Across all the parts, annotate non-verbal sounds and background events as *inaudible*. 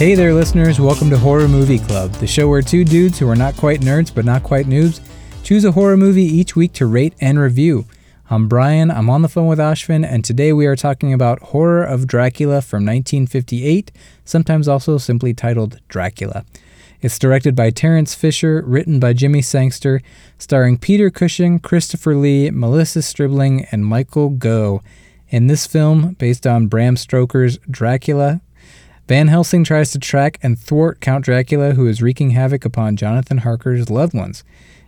Hey there, listeners. Welcome to Horror Movie Club, the show where two dudes who are not quite nerds but not quite noobs choose a horror movie each week to rate and review. I'm Brian, I'm on the phone with Ashvin, and today we are talking about Horror of Dracula from 1958, sometimes also simply titled Dracula. It's directed by Terence Fisher, written by Jimmy Sangster, starring Peter Cushing, Christopher Lee, Melissa Stribling, and Michael Gough. In this film, based on Bram Stoker's Dracula, Van Helsing tries to track and thwart Count Dracula, who is wreaking havoc upon Jonathan Harker's loved ones.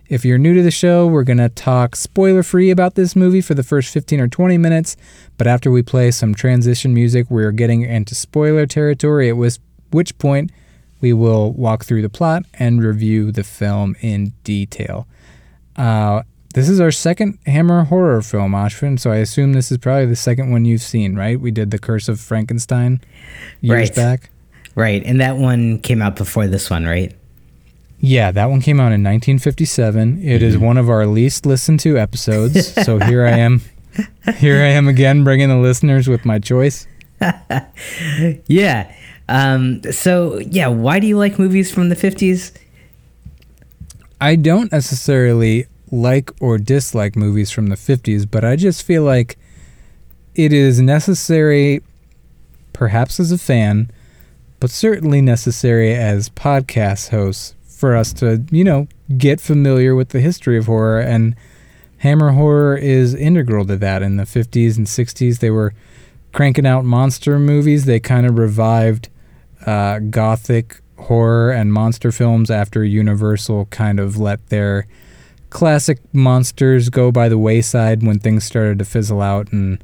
If you're new to the show, we're going to talk spoiler free about this movie for the first 15 or 20 minutes, but after we play some transition music, we're getting into spoiler territory, at which point we will walk through the plot and review the film in detail. Uh, this is our second Hammer horror film, Ashvin, so I assume this is probably the second one you've seen, right? We did The Curse of Frankenstein years right. back. Right, and that one came out before this one, right? Yeah, that one came out in 1957. It mm-hmm. is one of our least listened to episodes, so here I am. *laughs* Here I am again bringing the listeners with my choice. *laughs* yeah. Um, so, yeah, why do you like movies from the 50s? I don't necessarily like or dislike movies from the 50s, but I just feel like it is necessary, perhaps as a fan, but certainly necessary as podcast hosts for us to, you know, get familiar with the history of horror. And Hammer horror is integral to that. In the 50s and 60s, they were cranking out monster movies. They kind of revived uh, gothic horror and monster films after Universal kind of let their classic monsters go by the wayside when things started to fizzle out and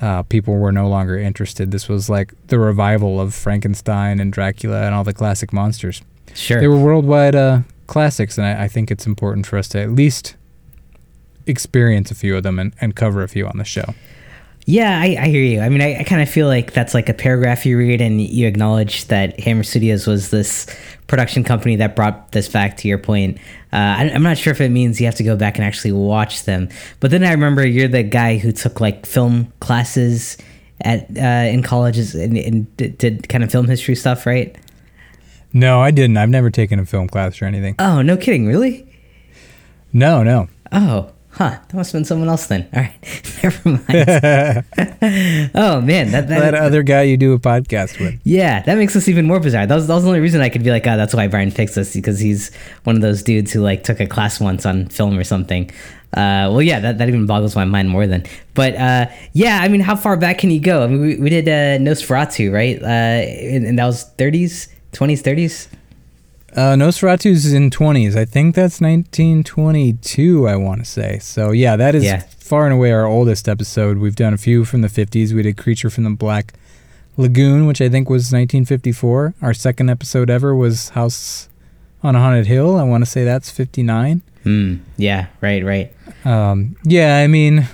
uh, people were no longer interested. This was like the revival of Frankenstein and Dracula and all the classic monsters. Sure. They were worldwide uh, classics, and I, I, think it's important for us to at least experience a few of them and, and cover a few on the show. Yeah, I, I hear you. I mean, I, I kind of feel like that's like a paragraph you read and you acknowledge that Hammer Studios was this production company that brought this back to your point. Uh, I, am not sure if it means you have to go back and actually watch them. But then I remember you're the guy who took like film classes at uh, in colleges and, and did, did kind of film history stuff, right? No, I didn't. I've never taken a film class or anything. Oh, no kidding. Really? No, no. Oh, Huh, that must have been someone else then. All right, *laughs* never mind. *laughs* oh man, that, that, that other guy you do a podcast with. Yeah, that makes us even more bizarre. That was, that was the only reason I could be like, oh, that's why Brian fixed us because he's one of those dudes who like took a class once on film or something. Uh, well, yeah, that, that even boggles my mind more than. But uh, yeah, I mean, how far back can you go? I mean, we, we did uh, Nosferatu, right? Uh, and, and that was 30s, 20s, 30s. Uh, Nosferatu's in 20s. I think that's 1922, I want to say. So, yeah, that is yeah. far and away our oldest episode. We've done a few from the 50s. We did Creature from the Black Lagoon, which I think was 1954. Our second episode ever was House on a Haunted Hill. I want to say that's 59. Mm, yeah, right, right. Um, yeah, I mean,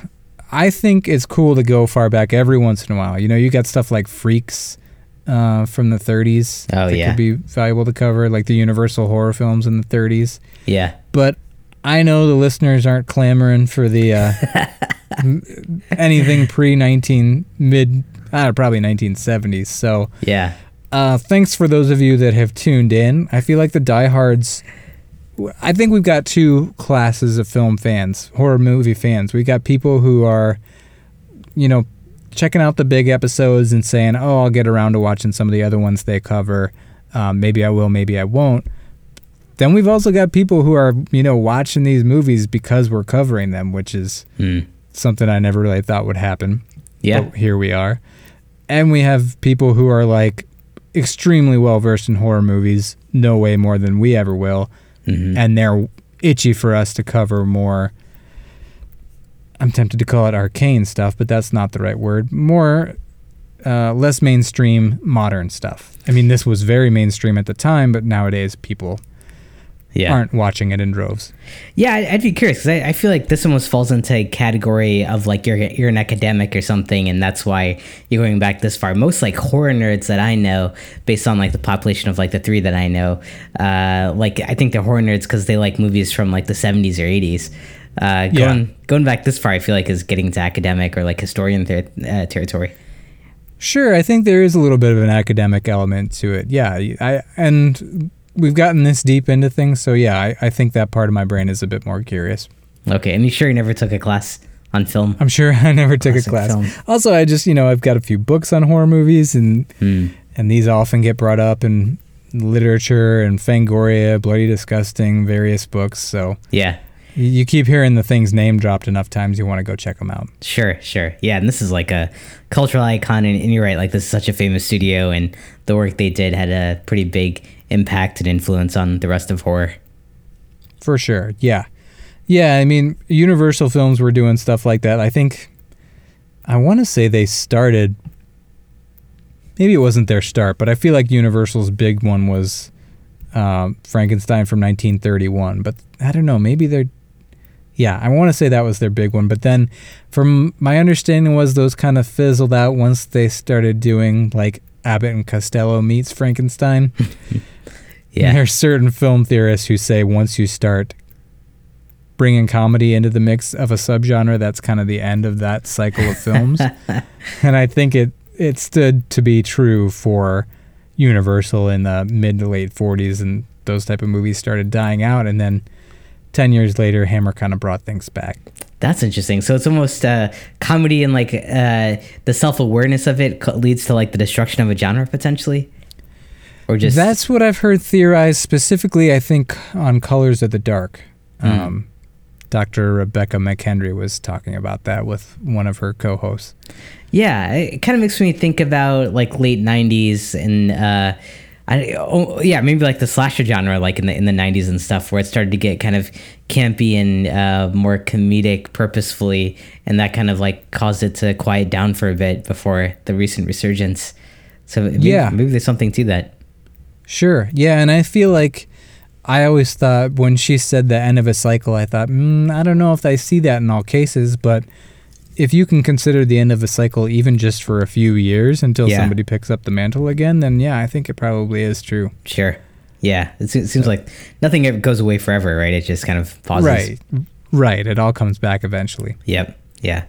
I think it's cool to go far back every once in a while. You know, you got stuff like Freaks uh, from the 30s. Oh that yeah, could be valuable to cover, like the Universal horror films in the 30s. Yeah, but I know the listeners aren't clamoring for the uh, *laughs* anything pre 19 mid, uh, probably 1970s. So yeah. Uh, thanks for those of you that have tuned in. I feel like the diehards. I think we've got two classes of film fans, horror movie fans. We've got people who are, you know, checking out the big episodes and saying, "Oh, I'll get around to watching some of the other ones they cover. Um, maybe I will, maybe I won't." Then we've also got people who are, you know, watching these movies because we're covering them, which is mm. something I never really thought would happen. Yeah, but here we are, and we have people who are like extremely well versed in horror movies, no way more than we ever will, mm-hmm. and they're itchy for us to cover more I'm tempted to call it arcane stuff, but that's not the right word. More, uh, less mainstream, modern stuff. I mean, this was very mainstream at the time, but nowadays people yeah. aren't watching it in droves. Yeah, I'd be curious because I, I, feel like this almost falls into a category of like you're you're an academic or something, and that's why you're going back this far. Most like horror nerds that I know, based on like the population of like the three that I know, uh, like I think they're horror nerds because they like movies from like the 70s or 80s. Uh, going yeah. going back this far, I feel like is getting to academic or like historian ter- uh, territory. Sure, I think there is a little bit of an academic element to it. Yeah, I and we've gotten this deep into things, so yeah, I, I think that part of my brain is a bit more curious. Okay, and you sure you never took a class on film? I'm sure I never took Classic a class. film. Also, I just you know I've got a few books on horror movies, and Hmm. and these often get brought up in literature and Fangoria, Bloody Disgusting, various books. So Yeah, you, keep hearing the things name dropped enough times, you want to go check them out. sure, sure. Yeah, and this is like a cultural icon, and, and you're right. Like this is such a famous studio, and the work they did had a pretty big impact and influence on the rest of horror. For sure. Yeah. Yeah, I mean, Universal Films were doing stuff like that. I think I want to say they started maybe it wasn't their start, but I feel like Universal's big one was um, Frankenstein from 1931, but I don't know, maybe they're yeah, I want to say that was their big one, but then from my understanding was those kind of fizzled out once they started doing like Abbott and Costello meets Frankenstein. *laughs* Yeah, there are certain film theorists who say once you start bringing comedy into the mix of a subgenre, that's kind of the end of that cycle of films. *laughs* and I think it it stood to be true for Universal in the mid to late 40s, and those type of movies started dying out, and then. 10 years later, Hammer kind of brought things back. That's interesting. So it's almost uh, comedy and like uh, the self awareness of it leads to like the destruction of a genre potentially, or just That's what I've heard theorized specifically, I think, on Colors of the Dark. Mm. Um, Dr. Rebekah McKendry was talking about that with one of her co hosts. yeah. It kind of makes me think about like late '90s and uh, I oh, yeah maybe like the slasher genre like in the in the '90s and stuff where it started to get kind of campy and uh, more comedic purposefully, and that kind of like caused it to quiet down for a bit before the recent resurgence. So maybe, Yeah. maybe there's something to that. Sure. Yeah. And I feel like I always thought when she said the end of a cycle, I thought, mm, I don't know if I see that in all cases, but if you can consider the end of a cycle even just for a few years until Yeah. somebody picks up the mantle again, then yeah, I think it probably is true. Sure. Yeah, it, se- it seems like nothing ever goes away forever, right? It just kind of pauses. Right. Right. It all comes back eventually. Yep. Yeah.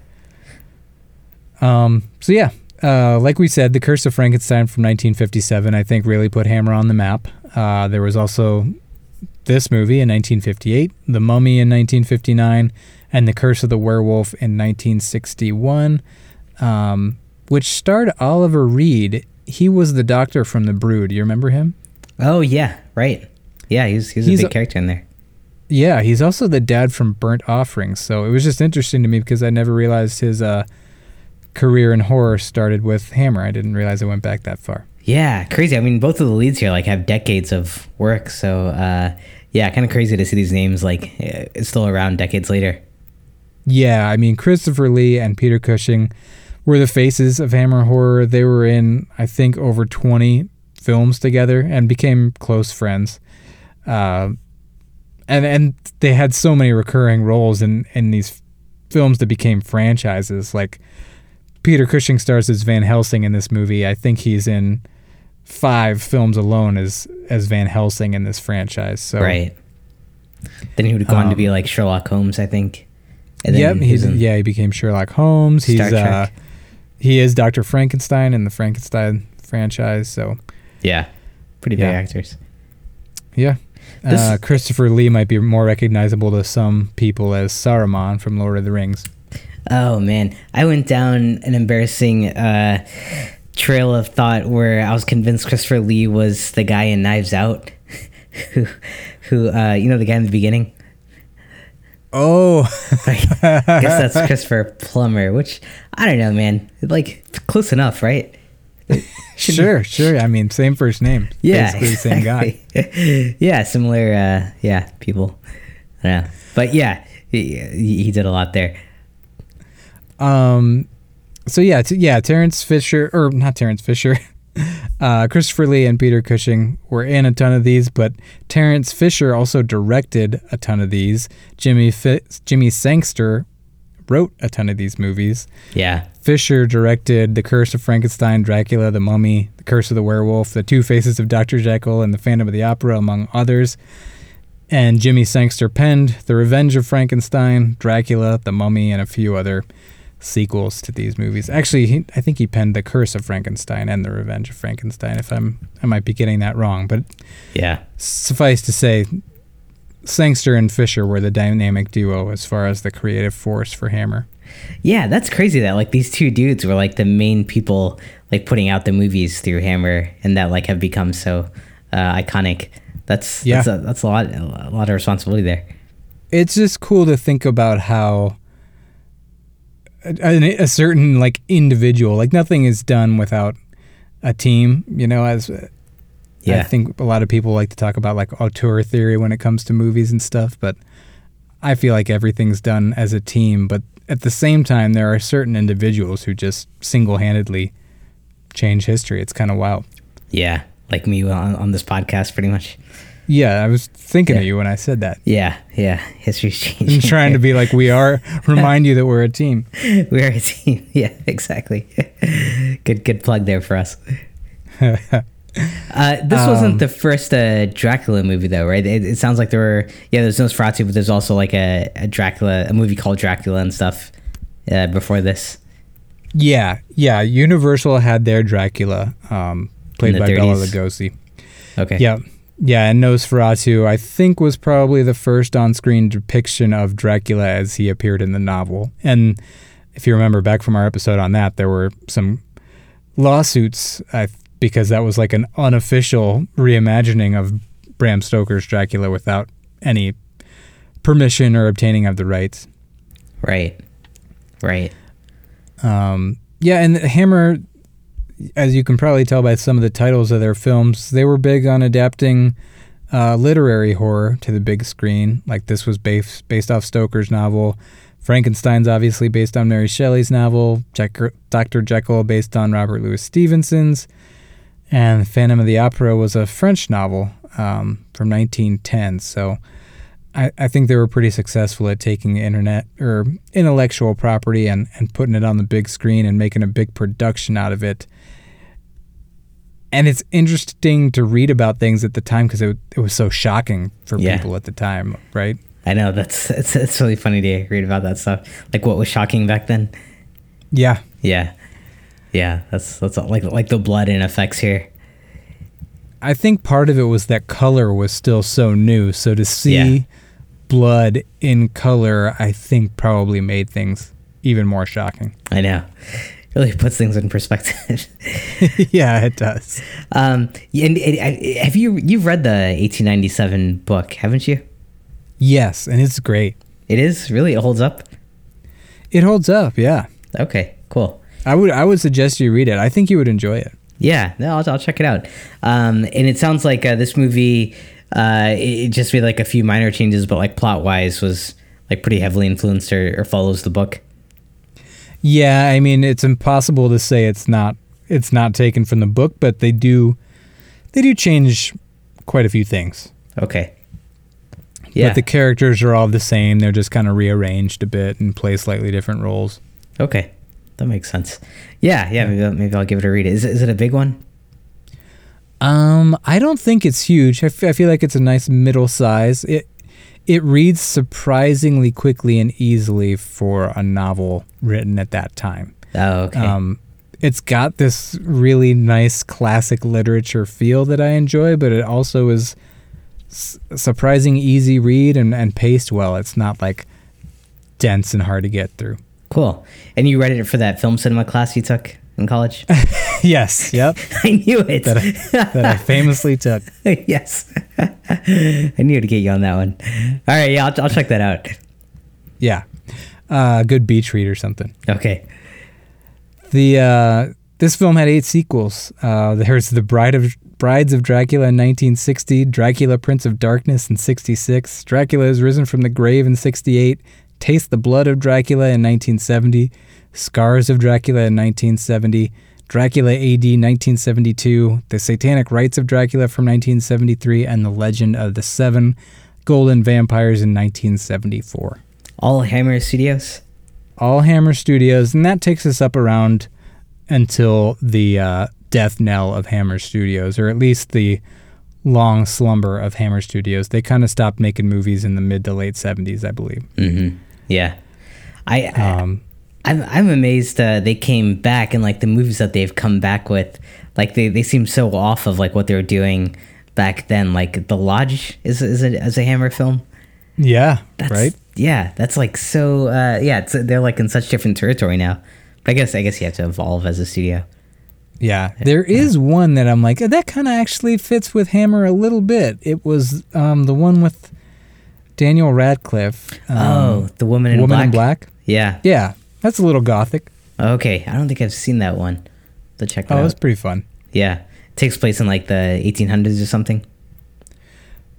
Um, so yeah, uh, like we said, The Curse of Frankenstein from 1957, I think really put Hammer on the map. Uh, there was also this movie in 1958, The Mummy in 1959, and The Curse of the Werewolf in 1961, um, which starred Oliver Reed. He was the doctor from The Brood. You remember him? Oh yeah. Right. Yeah, he's he's, He's a a- big character in there. Yeah, he's also the dad from Burnt Offerings. So it was just interesting to me because I never realized his uh, career in horror started with Hammer. I didn't realize it went back that far. Yeah, crazy. I mean, both of the leads here like have decades of work. So uh, yeah, kind of crazy to see these names like uh, still around decades later. Yeah, I mean Christopher Lee and Peter Cushing were the faces of Hammer horror. They were in I think over 20 films together and became close friends. Uh, and and they had so many recurring roles in in these films that became franchises. Like Peter Cushing stars as Van Helsing in this movie. I think he's in five films alone as as Van Helsing in this franchise. So Right. Then he would go on to Um, be like Sherlock Holmes, I think. And then yep, he was he's yeah, he became Sherlock Holmes. He's Star uh he is Dr. Frankenstein in the Frankenstein franchise. So yeah, pretty big Yeah. actors. yeah. This- uh, Christopher Lee might be more recognizable to some people as Saruman from Lord of the Rings. Oh man, I went down an embarrassing uh, trail of thought where I was convinced Christopher Lee was the guy in Knives Out, *laughs* who, who uh, you know the guy in the beginning. Oh, I guess that's Christopher Plummer, which I don't know, man. Like close enough, right? *laughs* sure, sure. I mean, same first name. Yeah, Basically same guy. guy. *laughs* yeah, similar. Uh, yeah, people. I don't know, but yeah, he, he did a lot there. Um, so yeah, t- yeah, Terence Fisher or not Terence Fisher, *laughs* uh, Christopher Lee and Peter Cushing were in a ton of these, but Terence Fisher also directed a ton of these. Jimmy Fi- Jimmy Sangster wrote a ton of these movies. Yeah, Fisher directed The Curse of Frankenstein, Dracula, The Mummy, The Curse of the Werewolf, The Two Faces of Dr. Jekyll, and The Phantom of the Opera, among others. And Jimmy Sangster penned The Revenge of Frankenstein, Dracula, The Mummy, and a few other sequels to these movies. Actually, he, I think he penned The Curse of Frankenstein and The Revenge of Frankenstein. If I'm, I might be getting that wrong, but Yeah. suffice to say, Sangster and Fisher were the dynamic duo as far as the creative force for Hammer. Yeah, that's crazy that like these two dudes were like the main people like putting out the movies through Hammer and that like have become so uh, iconic. That's Yeah. that's a, that's a lot a lot of responsibility there. It's just cool to think about how a, a certain like individual, like nothing is done without a team. You know, as uh, yeah. I think a lot of people like to talk about like auteur theory when it comes to movies and stuff, but I feel like everything's done as a team. But at the same time, there are certain individuals who just single handedly change history. It's kind of wild. Yeah, like me on, on this podcast, pretty much. Yeah, I was thinking Yeah. of you when I said that. Yeah, yeah. History's *laughs* changing. I'm trying to be like we are, *laughs* remind you that we're a team. *laughs* We're a team. Yeah, exactly. good, good plug there for us. Uh, this Um, wasn't the first uh, Dracula movie, though, right? It, it sounds like there were, yeah, there's Nosferatu, but there's also like a, a Dracula, a movie called Dracula and stuff uh, before this. Yeah, yeah. Universal had their Dracula, um, played the by Bela 30s. Lugosi. Okay. Yeah, yeah. And Nosferatu, I think, was probably the first on-screen depiction of Dracula as he appeared in the novel. And if you remember back from our episode on that, there were some lawsuits I, because that was like an unofficial reimagining of Bram Stoker's Dracula without any permission or obtaining of the rights. Right. Right. Um, yeah, and Hammer, as you can probably tell by some of the titles of their films, they were big on adapting uh, literary horror to the big screen. Like this was based based off Stoker's novel. Frankenstein's obviously based on Mary Shelley's novel. Dr. Jekyll based on Robert Louis Stevenson's. And Phantom of the Opera was a French novel um, from 1910. So I, I think they were pretty successful at taking internet or intellectual property and, and putting it on the big screen and making a big production out of it. And it's interesting to read about things at the time because it, it was so shocking for Yeah. people at the time, right? I know that's it's, it's really funny to read about that stuff. Like what was shocking back then. Yeah. Yeah, yeah. That's that's like like the blood and effects here. I think part of it was that color was still so new. So to see Yeah. blood in color, I think probably made things even more shocking. I know. Really puts things in perspective. *laughs* yeah, it does. um, and, and, uh, have you you've read the 1897 book, haven't you? Yes, and it's great. It is really it holds up. It holds up, yeah. Okay, cool. I would I would suggest you read it. I think you would enjoy it. Yeah, no, I'll, I'll check it out. Um, and it sounds like uh, this movie, uh, it, it just made like a few minor changes, but like plot wise was like pretty heavily influenced or, or follows the book. Yeah, I mean it's impossible to say it's not it's not taken from the book, but they do they do change quite a few things. Okay. Yeah. But the characters are all the same. They're just kind of rearranged a bit and play slightly different roles. okay. That makes sense. Yeah, yeah. Maybe, I'll- maybe I'll give it a read. Is it, is it a big one? Um, I don't think it's huge. I, f- I feel like it's a nice middle size. It it reads surprisingly quickly and easily for a novel written at that time. Oh, okay. Um, it's got this really nice classic literature feel that I enjoy, but it also is s- surprising easy read and, and paced well. It's not like dense and hard to get through. cool. And you read it for that film cinema class you took in college? *laughs* yes, yep, *laughs* I knew it. that I, that I famously took. *laughs* yes. I knew to get you on that one. All right. Yeah, I'll, I'll check that out. Yeah, uh, good beach read or something. Okay. The uh, this film had eight sequels. Uh, there's the Bride of Brides of Dracula in 1960, Dracula Prince of Darkness in 66, Dracula is risen from the grave in 68, Taste the Blood of Dracula in 1970, Scars of Dracula in 1970, Dracula AD 1972, The Satanic Rites of Dracula from 1973, and The Legend of the Seven Golden Vampires in 1974 All Hammer Studios? all Hammer Studios, and that takes us up around until the uh, death knell of Hammer Studios, or at least the long slumber of Hammer Studios. They kind of stopped making movies in the mid to late 70s, I believe. Mm-hmm. Yeah. I, I Um, I'm I'm amazed uh, they came back and like the movies that they've come back with, like they, they seem so off of like what they were doing back then. Like The Lodge is is it as a Hammer film? Yeah, That's, right. Yeah, that's like so. Uh, yeah, it's, they're like in such different territory now. But I guess I guess you have to evolve as a studio. Yeah, there is one that I'm like that kind of actually fits with Hammer a little bit. It was um, the one with Daniel Radcliffe. Um, oh, the woman in Woman black. in Black. Yeah. Yeah, that's a little gothic. Okay, I don't think I've seen that one. To check that Oh, out. it's pretty fun. Yeah, it takes place in like the 1800s or something.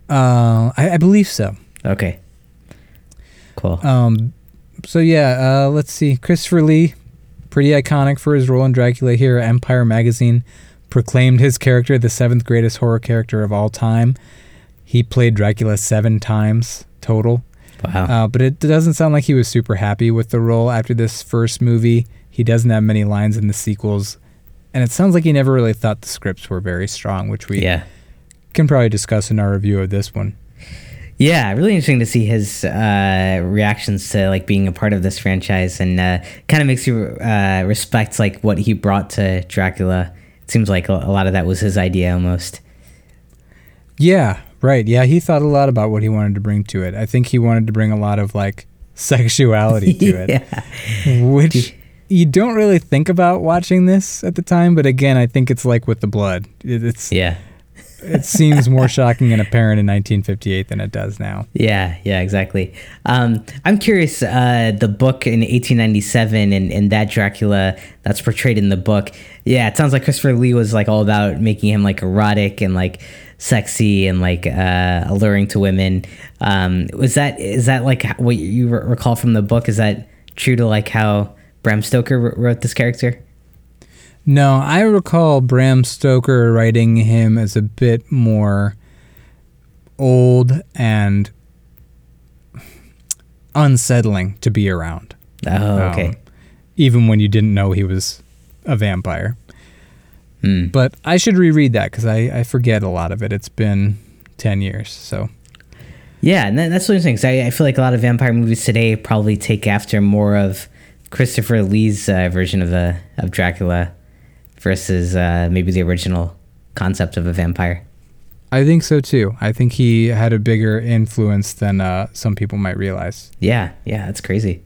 Uh, I, I believe so. Okay. Cool. Um, so yeah, uh, let's see. Christopher Lee, pretty iconic for his role in Dracula here. Empire magazine proclaimed his character the seventh greatest horror character of all time. He played Dracula seven times total. Wow. Uh, but it doesn't sound like he was super happy with the role after this first movie. He doesn't have many lines in the sequels. And it sounds like he never really thought the scripts were very strong, which we yeah. can probably discuss in our review of this one. Yeah, really interesting to see his uh, reactions to like being a part of this franchise, and uh, kind of makes you uh, respect like what he brought to Dracula. It seems like a, a lot of that was his idea almost. Yeah, right. Yeah, he thought a lot about what he wanted to bring to it. I think he wanted to bring a lot of like *laughs* sexuality to it, yeah. which you don't really think about watching this at the time. But again, I think it's like with the blood. It, it's Yeah. it seems more *laughs* shocking and apparent in 1958 than it does now. Yeah, yeah, exactly. Um, I'm curious, uh, the book in 1897 and, and that Dracula that's portrayed in the book. Yeah, it sounds like Christopher Lee was like all about making him like erotic and like sexy and like uh, alluring to women. Um, was that is that like what you re- recall from the book? Is that true to like how Bram Stoker wr- wrote this character? No, I recall Bram Stoker writing him as a bit more old and unsettling to be around. Oh, Um, okay. even when you didn't know he was a vampire. Hmm. But I should reread that because I, I forget a lot of it. It's been 10 years. So, Yeah, and that, that's what I'm saying. 'cause I, I feel like a lot of vampire movies today probably take after more of Christopher Lee's uh, version of the of Dracula versus uh, maybe the original concept of a vampire. I think so too. I think he had a bigger influence than uh, some people might realize. Yeah, yeah, that's crazy.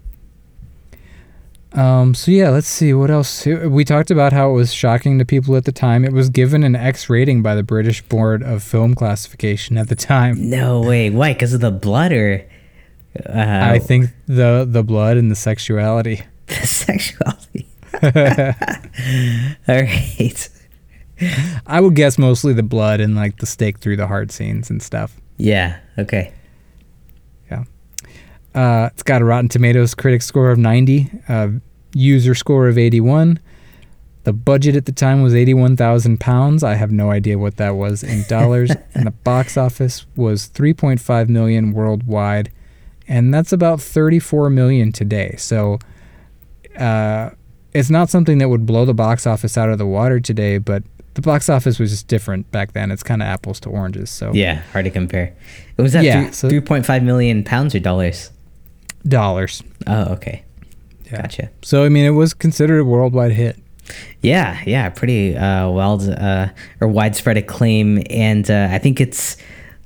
Um, so yeah, let's see what else. We talked about how it was shocking to people at the time. It was given an X rating by the British Board of Film Classification at the time. No way. Why? Because of the blood or uh, I think the the blood and the sexuality. *laughs* the sexuality. *laughs* *laughs* All right. I would guess mostly the blood and like the stake through the heart scenes and stuff. Yeah. Okay. Uh, it's got a Rotten Tomatoes critic score of 90, uh, user score of 81. The budget at the time was 81,000 pounds. I have no idea what that was in *laughs* dollars. and the box office was 3.5 million worldwide, and that's about 34 million today. So, uh, it's not something that would blow the box office out of the water today, but the box office was just different back then. It's kind of apples to oranges. So, Yeah. Hard to compare. It was that Yeah, three, so- 3.5 million pounds or dollars? Dollars. Oh, okay. Yeah. Gotcha. So, I mean, it was considered a worldwide hit. Yeah, yeah, pretty uh, well uh, or widespread acclaim, and uh, I think it's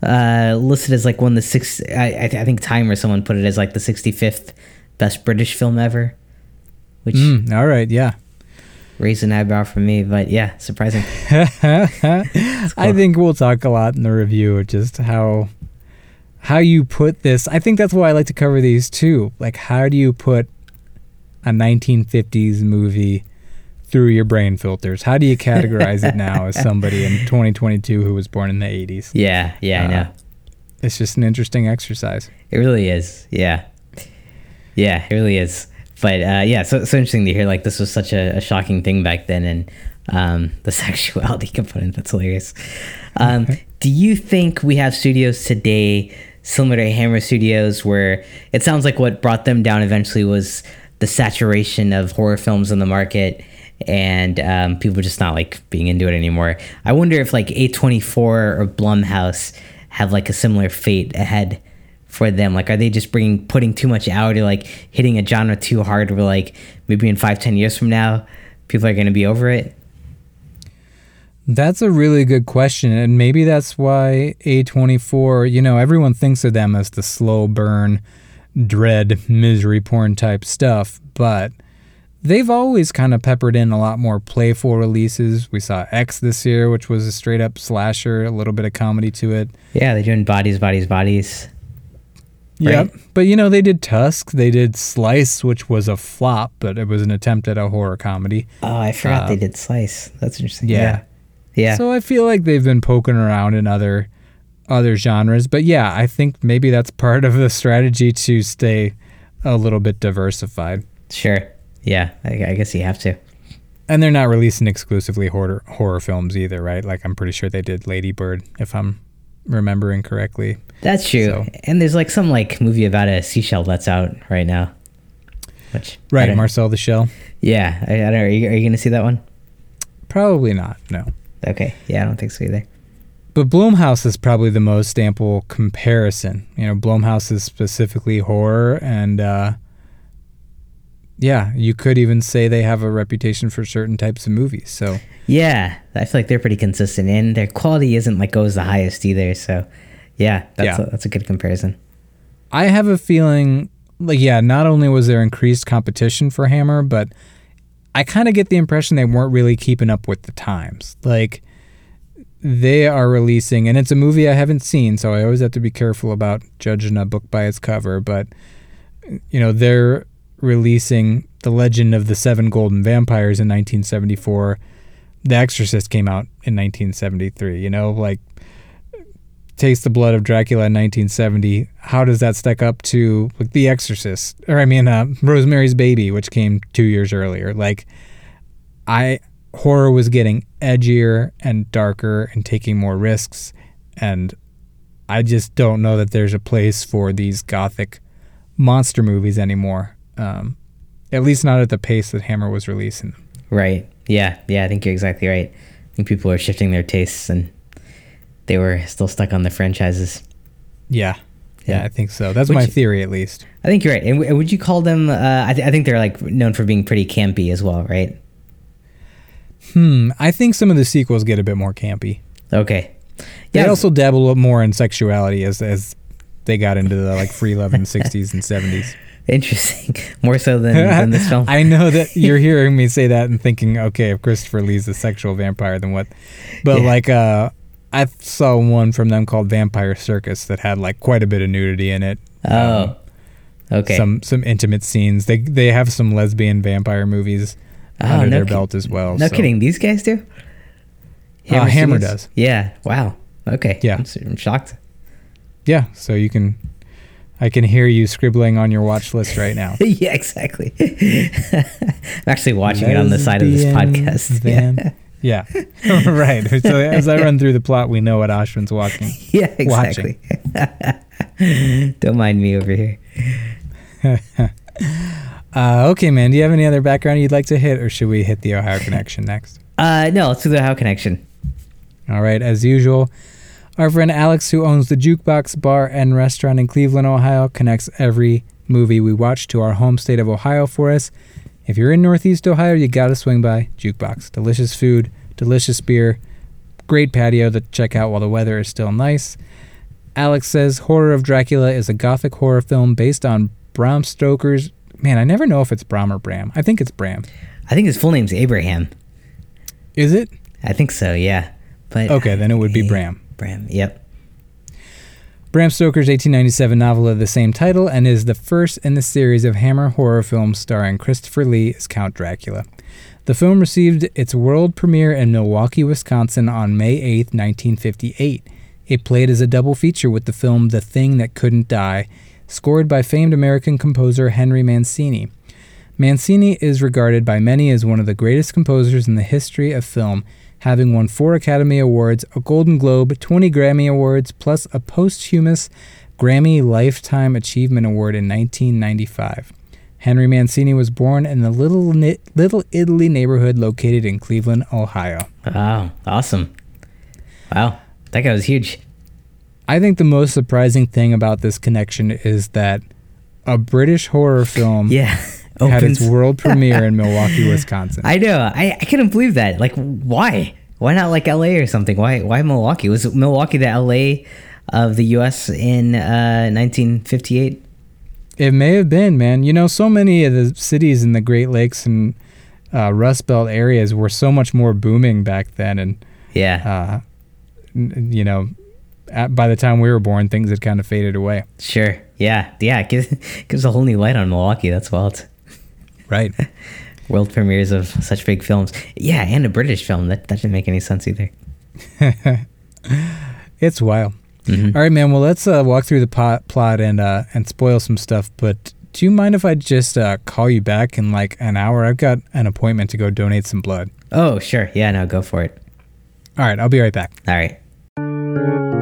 uh, listed as like one of the six. I, I, I think Time or someone put it as like the sixty fifth best British film ever, which Mm, all right, yeah. raised an eyebrow for me. But yeah, surprising. *laughs* I think we'll talk a lot in the review just how how you put this. I think that's why I like to cover these too. Like how do you put a 1950s movie through your brain filters? How do you categorize it now as somebody in *laughs* 2022 who was born in the 80s? Yeah, yeah, I Uh, know. It's just an interesting exercise. It really is. Yeah, yeah, it really is. But uh, yeah, so so interesting to hear like this was such a, a shocking thing back then, and um, *laughs* the sexuality component. That's hilarious. Um, do you think we have studios today similar to Hammer Studios, where it sounds like what brought them down eventually was the saturation of horror films in the market, and um, people just not like being into it anymore. I wonder if like A24 or Blumhouse have like a similar fate ahead for them? Like, are they just bringing putting too much out or like hitting a genre too hard? Where like maybe in five ten years from now, people are going to be over it. That's a really good question. And maybe that's why A24, you know, everyone thinks of them as the slow burn, dread, misery porn type stuff, but they've always kind of peppered in a lot more playful releases. We saw X this year, which was a straight up slasher, a little bit of comedy to it. Yeah, they're doing bodies, bodies, bodies. Yep. But you know, they did Tusk, they did Slice, which was a flop, but it was an attempt at a horror comedy. Oh, I forgot uh, they did Slice. That's interesting. Yeah. yeah. Yeah. So I feel like they've been poking around in other other genres, but yeah, I think maybe that's part of the strategy to stay a little bit diversified. Sure. Yeah, I, I guess you have to. And they're not releasing exclusively horror horror films either, right? Like I'm pretty sure they did Lady Bird, if I'm remembering correctly. That's true. So. And there's like some like movie about a seashell that's out right now. Which right, Marcel the Shell. Yeah, I, I don't. Are you, are you going to see that one? Probably not. No. Okay. Yeah, I don't think so either. But Blumhouse is probably the most ample comparison. You know, Blumhouse is specifically horror, and uh, yeah, you could even say they have a reputation for certain types of movies. So yeah, I feel like they're pretty consistent, and their quality isn't like goes the highest either. So yeah, that's yeah. A, that's a good comparison. I have a feeling like yeah, not only was there increased competition for Hammer, but I kind of get the impression they weren't really keeping up with the times. Like they are releasing, and it's a movie I haven't seen, so I always have to be careful about judging a book by its cover. But you know, they're releasing The Legend of the Seven Golden Vampires in 1974. The Exorcist came out in 1973. You know, like Taste the Blood of Dracula in 1970. How does that stack up to like The Exorcist, or I mean, uh, Rosemary's Baby, which came two years earlier? Like, I horror was getting edgier and darker and taking more risks, and I just don't know that there's a place for these gothic monster movies anymore. Um, at least not at the pace that Hammer was releasing. Right. Yeah. Yeah. I think you're exactly right. I think people are shifting their tastes and they were still stuck on the franchises. Yeah. Yeah, I think so. That's Which, my theory, at least. I think you're right. And would you call them? Uh, I, th- I think they're like known for being pretty campy as well, right? Hmm. I think some of the sequels get a bit more campy. Okay. Yeah. They also dabble more in sexuality as as they got into the like free love in the '60s and '70s. *laughs* Interesting. More so than, than this *laughs* film. I know that *laughs* you're hearing me say that and thinking, okay, if Christopher Lee's a sexual vampire, then what? But yeah. like, uh, I saw one from them called Vampire Circus that had like quite a bit of nudity in it. Oh, um, okay. Some some intimate scenes. They they have some lesbian vampire movies oh, under no their ki- belt as well. No so. kidding, these guys do. Hammer, uh, Hammer does. Yeah. Wow. Okay. Yeah. I'm, I'm shocked. Yeah. So you can I can hear you scribbling on your watch list right now. *laughs* yeah, exactly. *laughs* I'm actually watching Lesbian it on the side of this podcast. Van. *laughs* Yeah. Yeah. *laughs* right. So as I run through the plot, we know what Ashvin's walking. *laughs* Yeah, exactly. *laughs* Don't mind me over here. uh, okay, man. Do you have any other background you'd like to hit, or should we hit the Ohio connection next? Uh, no, let's do the Ohio connection. All right. As usual, our friend Alex, who owns the Jukebox Bar and Restaurant in Cleveland, Ohio, connects every movie we watch to our home state of Ohio for us. If you're in Northeast Ohio, you gotta swing by Jukebox. Delicious food, delicious beer, great patio to check out while the weather is still nice. Alex says Horror of Dracula is a gothic horror film based on Bram Stoker's. Man, I never know if it's Bram or Bram. I think it's Bram. I think his full name's Abraham. Is it? I think so. Yeah. But okay, then it would be Bram. Bram. Yep. Bram Stoker's 1897 novel of the same title and is the first in the series of Hammer horror films starring Christopher Lee as Count Dracula. The film received its world premiere in Milwaukee, Wisconsin on May 8, 1958. It played as a double feature with the film The Thing That Couldn't Die, scored by famed American composer Henry Mancini. Mancini is regarded by many as one of the greatest composers in the history of film having won four Academy Awards, a Golden Globe, 20 Grammy Awards, plus a posthumous Grammy Lifetime Achievement Award in 1995. Henry Mancini was born in the Little Little Italy neighborhood located in Cleveland, Ohio. Wow, awesome. Wow, that guy was huge. I think the most surprising thing about this connection is that a British horror film *laughs* Yeah. Had its world *laughs* premiere in Milwaukee, Wisconsin. I know. I, I couldn't believe that. Like, why? Why not like LA or something? Why why Milwaukee? Was Milwaukee the LA of the US in uh, 1958? It may have been, man. You know, so many of the cities in the Great Lakes and uh, Rust Belt areas were so much more booming back then, and Yeah. uh, you know, at, by the time we were born, things had kind of faded away. Sure. Yeah. Yeah. It gives, *laughs* gives a whole new light on Milwaukee. That's wild. Right. *laughs* World premieres of such big films. Yeah, and a British film. That that didn't make any sense either. *laughs* it's wild. Mhm. All right, man. Well, let's uh, walk through the pot, plot and uh, and spoil some stuff. But do you mind if I just uh, call you back in like an hour? I've got an appointment to go donate some blood. Oh, sure. Yeah. No, go for it. All right, I'll be right back. All right.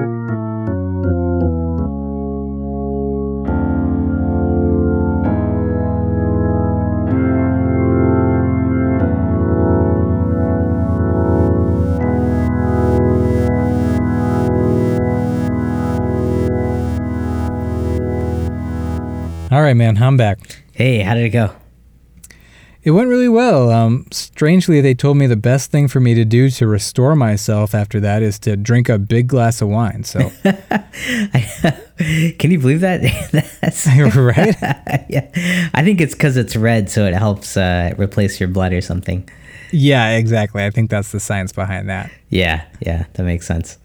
All right, man. I'm back. Hey, how did it go? It went really well. Um, strangely, they told me the best thing for me to do to restore myself after that is to drink a big glass of wine. So, *laughs* Can you believe that? *laughs* That's *laughs* right? yeah. I think it's because it's red, so it helps uh, replace your blood or something. Yeah, exactly. I think that's the science behind that. Yeah, yeah, that makes sense.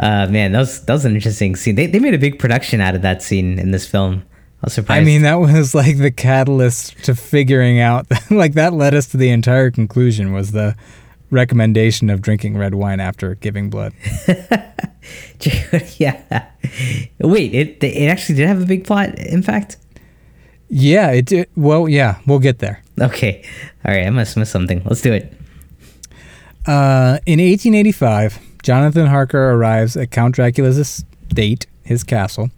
Uh, man, that was that was an interesting scene. They they made a big production out of that scene in this film. I was surprised. I mean, that was like the catalyst to figuring out, *laughs* like, that led us to the entire conclusion was the recommendation of drinking red wine after giving blood. *laughs* yeah. Wait, it it actually did have a big plot. In fact, Yeah, it did. Well, yeah, we'll get there. okay, all right. I must miss something. Let's do it. Uh, in 1885, Jonathan Harker arrives at Count Dracula's estate, his castle.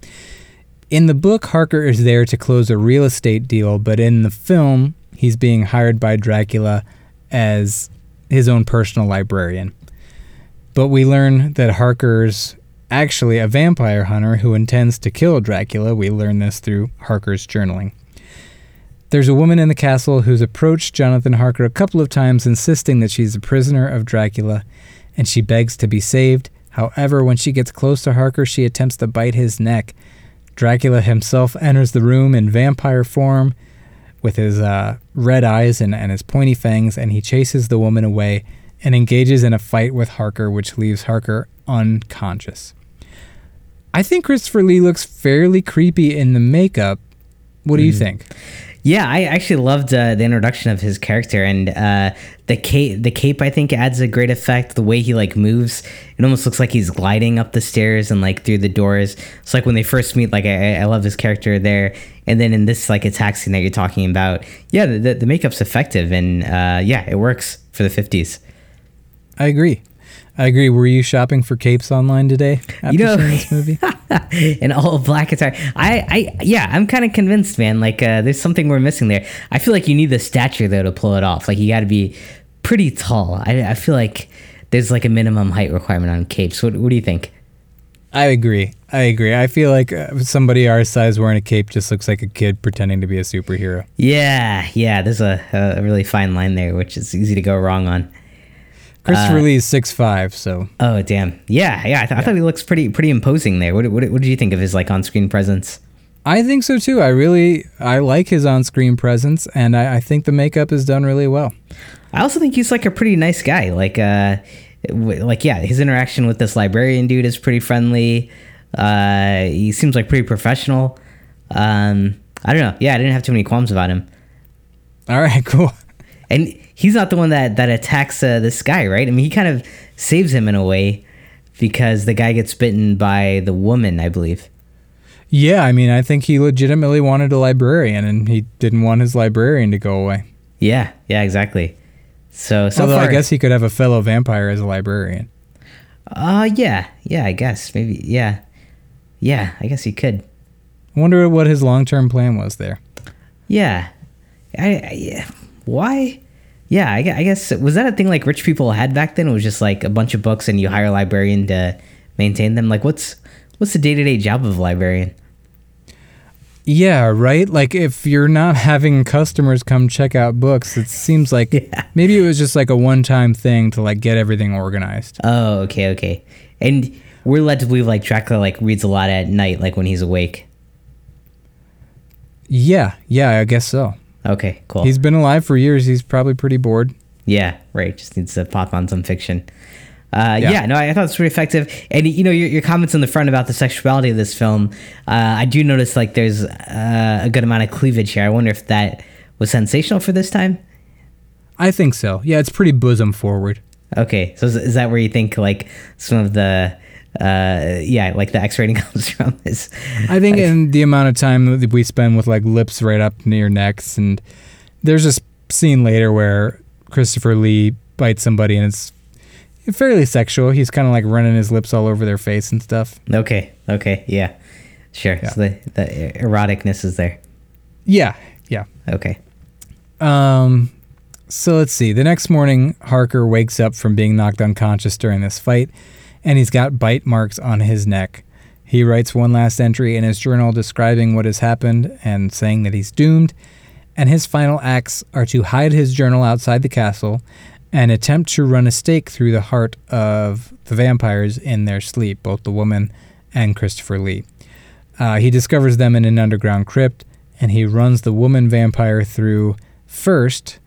In the book, Harker is there to close a real estate deal, but in the film, he's being hired by Dracula as his own personal librarian. But we learn that Harker's actually a vampire hunter who intends to kill Dracula. We learn this through Harker's journaling. There's a woman in the castle who's approached Jonathan Harker a couple of times, insisting that she's a prisoner of Dracula, and she begs to be saved. However, when she gets close to Harker, she attempts to bite his neck. Dracula himself enters the room in vampire form with his uh, red eyes and, and his pointy fangs, and he chases the woman away and engages in a fight with Harker, which leaves Harker unconscious. I think Christopher Lee looks fairly creepy in the makeup. What do you think? Yeah, I actually loved uh, the introduction of his character and uh, the cape. The cape I think adds a great effect. The way he like moves, it almost looks like he's gliding up the stairs and like through the doors. It's like when they first meet. Like I, I love his character there. And then in this like attack scene that you're talking about, yeah, the, the, makeup's effective and uh, yeah, it works for the 50s. I agree. I agree. Were you shopping for capes online today after You know- seeing this movie? *laughs* an all black attire. I, I, yeah, I'm kind of convinced, man. Like, uh, there's something we're missing there. I feel like you need the stature though to pull it off. Like, you got to be pretty tall. I, I feel like there's like a minimum height requirement on capes. What, what do you think? I agree. I agree. I feel like uh, somebody our size wearing a cape just looks like a kid pretending to be a superhero. Yeah, yeah. There's a, a really fine line there, which is easy to go wrong on. Christopher Lee is six five, so Oh, damn. Yeah, yeah. I, th- I thought he looks pretty, pretty imposing there. What, what, what did you think of his like on-screen presence? I think so too. I really I like his on screen presence, and I, I think the makeup is done really well. I also think he's like a pretty nice guy. Like, uh, w- like yeah, his interaction with this librarian dude is pretty friendly. Uh, he seems like pretty professional. Um, I don't know. Yeah, I didn't have too many qualms about him. All right, *laughs* cool. And he's not the one that that attacks uh, this guy, right? I mean, he kind of saves him in a way because the guy gets bitten by the woman, I believe. Yeah, I mean, I think he legitimately wanted a librarian, and he didn't want his librarian to go away. Yeah, yeah, exactly. So so Although far, I guess he could have a fellow vampire as a librarian. uh, yeah, yeah, I guess maybe, yeah, yeah, I guess he could. I wonder what his long term plan was there. Yeah. I, I yeah. why? Yeah, I, I guess was that a thing like rich people had back then? It was just like a bunch of books and you hire a librarian to maintain them. Like, what's what's the day to day job of a librarian? Yeah, right? Like if you're not having customers come check out books, it seems like *laughs* Yeah. maybe it was just like a one-time thing to like get everything organized. Oh, okay, okay. And we're led to believe like Dracula like reads a lot at night, like when he's awake. Yeah, yeah, I guess so. Okay, cool. He's been alive for years. He's probably pretty bored. Yeah, right. Just needs to pop on some fiction. Uh, yeah. Yeah. no, I, I thought it was pretty effective. And you know, your, your comments on the front about the sexuality of this film, uh, I do notice like there's uh, a good amount of cleavage here. I wonder if that was sensational for this time. I think so. Yeah, it's pretty bosom forward. Okay, so is, is that where you think like some of the, uh, yeah, like the X rating *laughs* comes from? Is I think in the amount of time that we spend with like lips right up near necks, and there's this scene later where Christopher Lee bites somebody, and it's fairly sexual. He's kind of like running his lips all over their face and stuff. okay, okay, yeah, sure. Yeah. So the the eroticness is there. Yeah, yeah. Okay. Um, so let's see. The next morning, Harker wakes up from being knocked unconscious during this fight, and he's got bite marks on his neck. He writes one last entry in his journal describing what has happened and saying that he's doomed. And his final acts are to hide his journal outside the castle and attempt to run a stake through the heart of the vampires in their sleep, both the woman and Christopher Lee. Uh, he discovers them in an underground crypt, and he runs the woman vampire through first.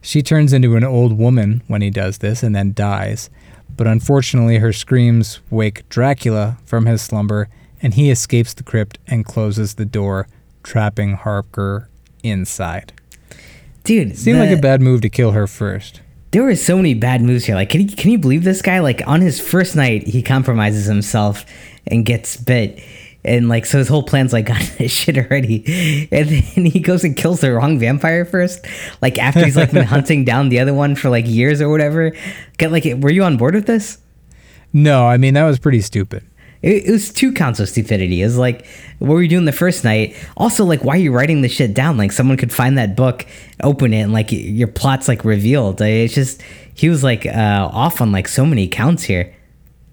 She turns into an old woman when he does this and then dies. But unfortunately, her screams wake Dracula from his slumber, and he escapes the crypt and closes the door, trapping Harker inside. Dude, Seemed like a bad move to kill her first. there were so many bad moves here. Like, can you can you believe this guy? Like on his first night, he compromises himself and gets bit, and like so his whole plan's like *laughs* got his shit already, and then he goes and kills the wrong vampire first. Like after he's like been *laughs* hunting down the other one for like years or whatever. Get like, were you on board with this? No, I mean, that was pretty stupid. It, it was two counts of stupidity. It was like, what were you doing the first night? Also, like, why are you writing this shit down? Like, someone could find that book, open it, and like your plot's like revealed. It's just he was like uh, off on like so many counts here.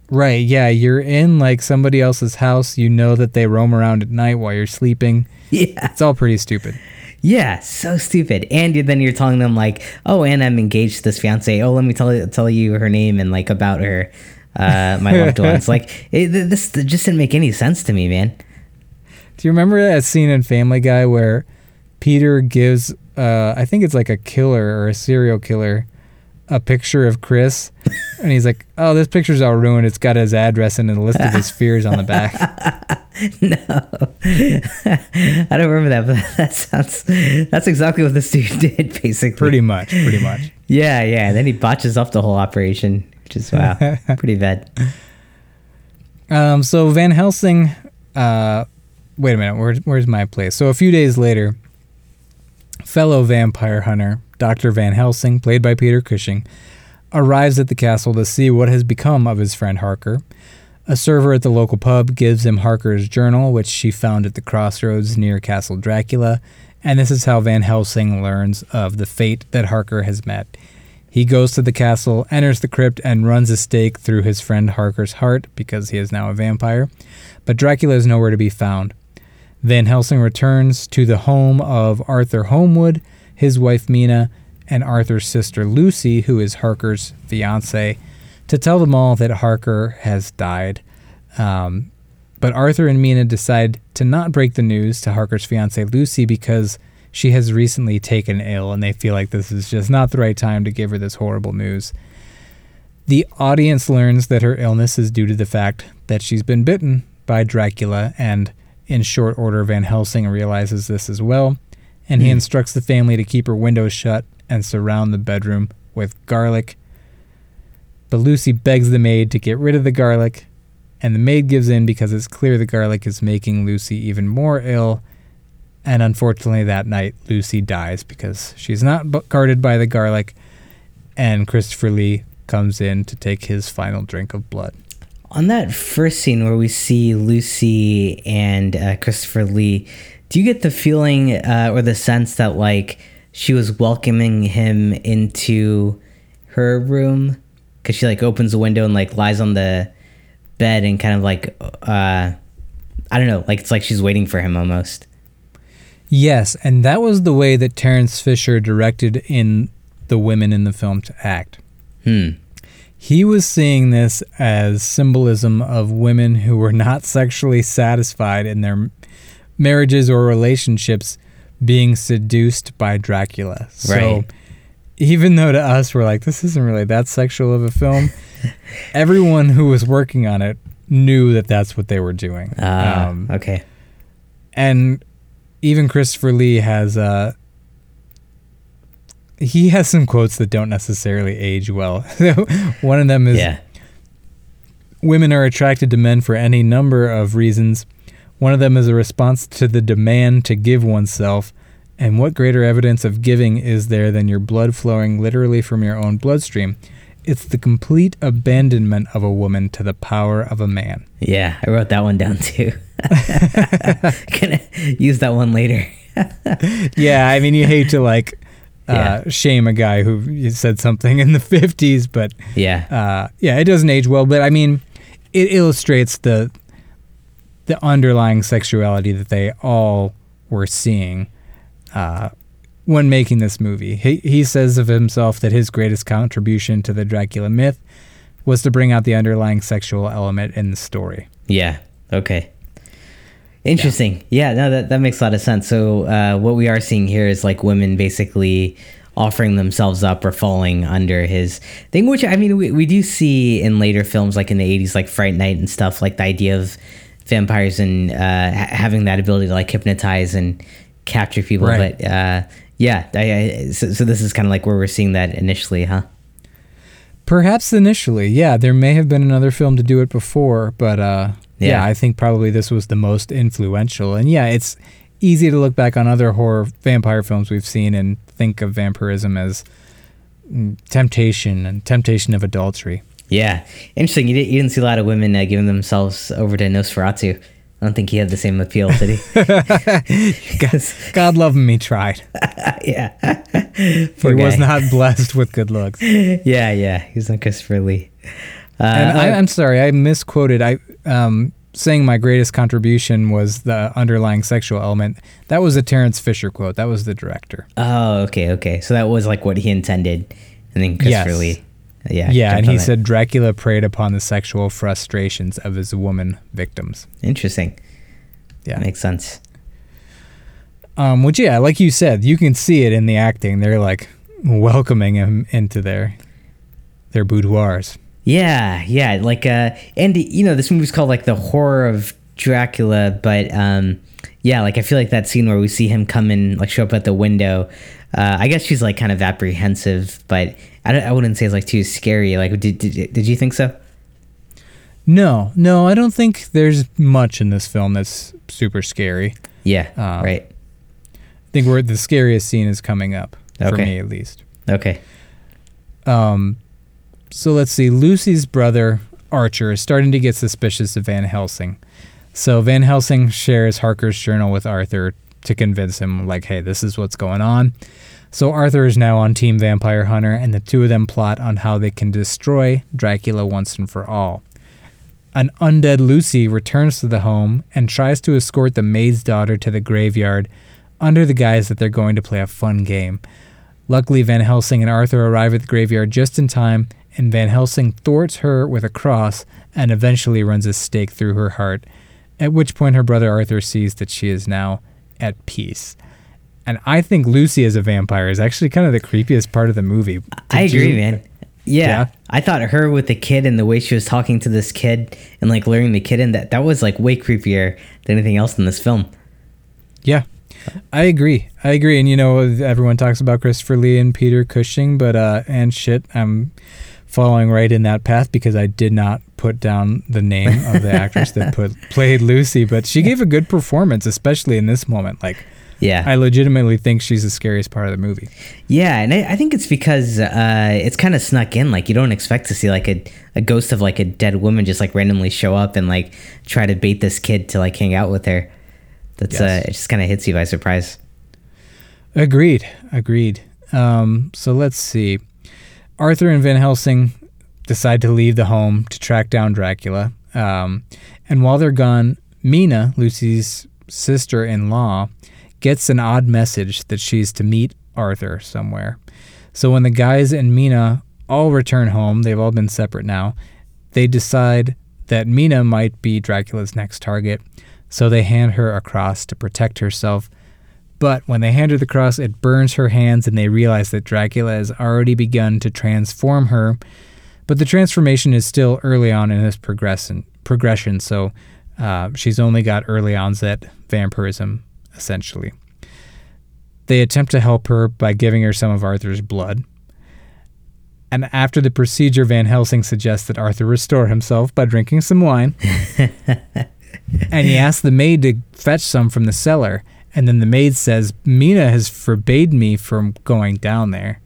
Right, yeah, you're in like somebody else's house. You know that they roam around at night while you're sleeping. Yeah, It's all pretty stupid. yeah, so stupid. And then you're telling them like, oh, and I'm engaged to this fiance. Oh, let me tell tell you her name and like about her, uh, my loved *laughs* ones. Like, it, this just didn't make any sense to me, man. Do you remember that scene in Family Guy where Peter gives, uh, I think it's like a killer or a serial killer, a picture of Chris, and he's like, "Oh, this picture's all ruined. It's got his address and a list of his fears on the back." *laughs* no, *laughs* I don't remember that, but *laughs* that sounds that's exactly what this dude did, basically. pretty much, pretty much. Yeah, yeah. Then he botches up the whole operation, which is wow, pretty bad. Um, so Van Helsing, uh, wait a minute, where's where's my place? So a few days later, fellow vampire hunter Dr. Van Helsing, played by Peter Cushing, arrives at the castle to see what has become of his friend Harker. A server at the local pub gives him Harker's journal, which she found at the crossroads near Castle Dracula, and this is how Van Helsing learns of the fate that Harker has met. He goes to the castle, enters the crypt, and runs a stake through his friend Harker's heart because he is now a vampire. But Dracula is nowhere to be found. Van Helsing returns to the home of Arthur Holmwood, his wife Mina, and Arthur's sister Lucy, who is Harker's fiance, to tell them all that Harker has died. Um, but Arthur and Mina decide to not break the news to Harker's fiance Lucy because she has recently taken ill and they feel like this is just not the right time to give her this horrible news. The audience learns that her illness is due to the fact that she's been bitten by Dracula, and in short order, Van Helsing realizes this as well, and he Hmm. instructs the family to keep her windows shut and surround the bedroom with garlic. But Lucy begs the maid to get rid of the garlic, and the maid gives in because it's clear the garlic is making Lucy even more ill. And unfortunately, that night, Lucy dies because she's not guarded by the garlic, and Christopher Lee comes in to take his final drink of blood. On that first scene where we see Lucy and uh, Christopher Lee, do you get the feeling uh, or the sense that like she was welcoming him into her room because she like opens the window and like lies on the bed and kind of like uh I don't know, like it's like she's waiting for him almost. Yes, and that was the way that Terence Fisher directed in the women in the film to act. Hmm. He was seeing this as symbolism of women who were not sexually satisfied in their marriages or relationships being seduced by Dracula. So Right. even though to us we're like, this isn't really that sexual of a film, *laughs* everyone who was working on it knew that that's what they were doing. Ah, Um, okay. and even Christopher Lee has uh he has some quotes that don't necessarily age well. *laughs* One of them is Yeah. women are attracted to men for any number of reasons. One of them is a response to the demand to give oneself. And what greater evidence of giving is there than your blood flowing literally from your own bloodstream? It's the complete abandonment of a woman to the power of a man. Yeah, I wrote that one down too. *laughs* *laughs* Gonna use that one later. yeah, I mean, you hate to like uh, Yeah. shame a guy who said something in the *laughs* 50s, but Yeah. uh, yeah, it doesn't age well. But I mean, it illustrates the the underlying sexuality that they all were seeing uh, when making this movie. He, he says of himself that his greatest contribution to the Dracula myth was to bring out the underlying sexual element in the story. Yeah. Okay. Interesting. Yeah. no, that that makes a lot of sense. So uh, what we are seeing here is like women basically offering themselves up or falling under his thing, which I mean we, we do see in later films like in the eighties, like Fright Night and stuff, like the idea of vampires and uh, ha- having that ability to like hypnotize and capture people. Right. But uh, yeah, I, I, so, so this is kind of like where we're seeing that initially, huh? Perhaps initially, yeah, there may have been another film to do it before, but uh, yeah. Yeah. I think probably this was the most influential. And yeah, it's easy to look back on other horror vampire films we've seen and think of vampirism as mm, temptation and temptation of adultery. Yeah, interesting. You, did, you didn't see a lot of women uh, giving themselves over to Nosferatu. I don't think he had the same appeal, did he? *laughs* God, God love him, he tried. *laughs* yeah. *laughs* he Poor was not blessed with good looks. Yeah, yeah. He's on Christopher Lee. Uh, And I, uh, I'm sorry, I misquoted. I um, saying my greatest contribution was the underlying sexual element. That was a Terence Fisher quote. That was the director. oh, okay, okay. So that was like what he intended, and then Christopher Yes. Lee. Yeah. Yeah, and he that. said Dracula preyed upon the sexual frustrations of his woman victims. Interesting. Yeah. Makes sense. Um, which yeah, like you said, you can see it in the acting. They're like welcoming him into their their boudoirs. Yeah, yeah, like uh and you know, this movie's called like The Horror of Dracula, but um yeah, like I feel like that scene where we see him come in like show up at the window. Uh I guess she's like kind of apprehensive, but I don't, I wouldn't say it's like too scary. Like did did, did you think so? No, no, I don't think there's much in this film that's super scary. Yeah, Um, right. I think where the scariest scene is coming up for me at least. Okay. Um, so let's see. Lucy's brother Arthur is starting to get suspicious of Van Helsing. So Van Helsing shares Harker's journal with Arthur to convince him, like, hey, this is what's going on. So Arthur is now on Team Vampire Hunter, and the two of them plot on how they can destroy Dracula once and for all. An undead Lucy returns to the home and tries to escort the maid's daughter to the graveyard under the guise that they're going to play a fun game. Luckily, Van Helsing and Arthur arrive at the graveyard just in time, and Van Helsing thwarts her with a cross and eventually runs a stake through her heart, at which point her brother Arthur sees that she is now at peace. And I think Lucy as a vampire is actually kind of the creepiest part of the movie. I agree, you- man. Yeah. Yeah? I thought her with the kid and the way she was talking to this kid and like luring the kid in that that was like way creepier than anything else in this film. Yeah, I agree. I agree. And you know, everyone talks about Christopher Lee and Peter Cushing, but uh, and shit, I'm following right in that path because I did not put down the name of the actress that put *laughs* played Lucy, but she gave a good performance, especially in this moment. Like, Yeah. I legitimately think she's the scariest part of the movie. Yeah, and I, I think it's because uh, it's kind of snuck in. Like you don't expect to see like a, a ghost of like a dead woman just like randomly show up and like try to bait this kid to like hang out with her. That's uh, it just kind of hits you by surprise. Agreed. Agreed. Um, so let's see. Arthur and Van Helsing decide to leave the home to track down Dracula. Um, and while they're gone, Mina, Lucy's sister in law, gets an odd message that she's to meet Arthur somewhere. So when the guys and Mina all return home, they've all been separate now, they decide that Mina might be Dracula's next target. So they hand her a cross to protect herself. But when they hand her the cross, it burns her hands, and they realize that Dracula has already begun to transform her. But the transformation is still early on in this progression. Progression, so uh, she's only got early onset vampirism, essentially. They attempt to help her by giving her some of Arthur's blood. And after the procedure, Van Helsing suggests that Arthur restore himself by drinking some wine. *laughs* and he asks the maid to fetch some from the cellar. And then the maid says, Mina has forbade me from going down there.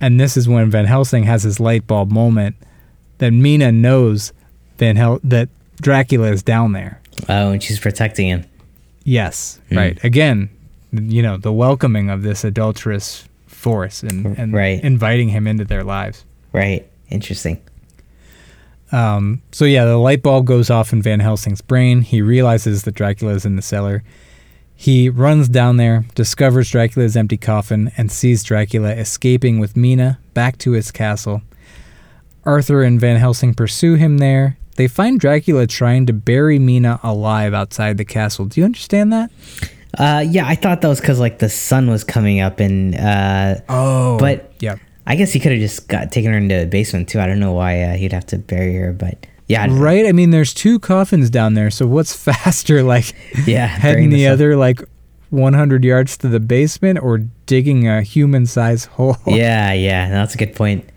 And this is when Van Helsing has his light bulb moment that Mina knows Van Hel- that Dracula is down there. Oh, and she's protecting him. Yes, right. Again, you know, the welcoming of this adulterous force and, and Right. inviting him into their lives. Right. Interesting. Um, so yeah, the light bulb goes off in Van Helsing's brain. He realizes that Dracula is in the cellar. He runs down there, discovers Dracula's empty coffin, and sees Dracula escaping with Mina back to his castle. Arthur and Van Helsing pursue him there. They find Dracula trying to bury Mina alive outside the castle. Do you understand that? Uh, yeah, I thought that was because like the sun was coming up, and uh, Oh, But- yeah, I guess he could have just got taken her into the basement too. I don't know why uh, he'd have to bury her, but yeah, I- right. I mean, there's two coffins down there, so what's *laughs* faster, like *laughs* yeah, heading burying the other like 100 yards to the basement or digging a human-sized *laughs* hole? Yeah, yeah, that's a good point.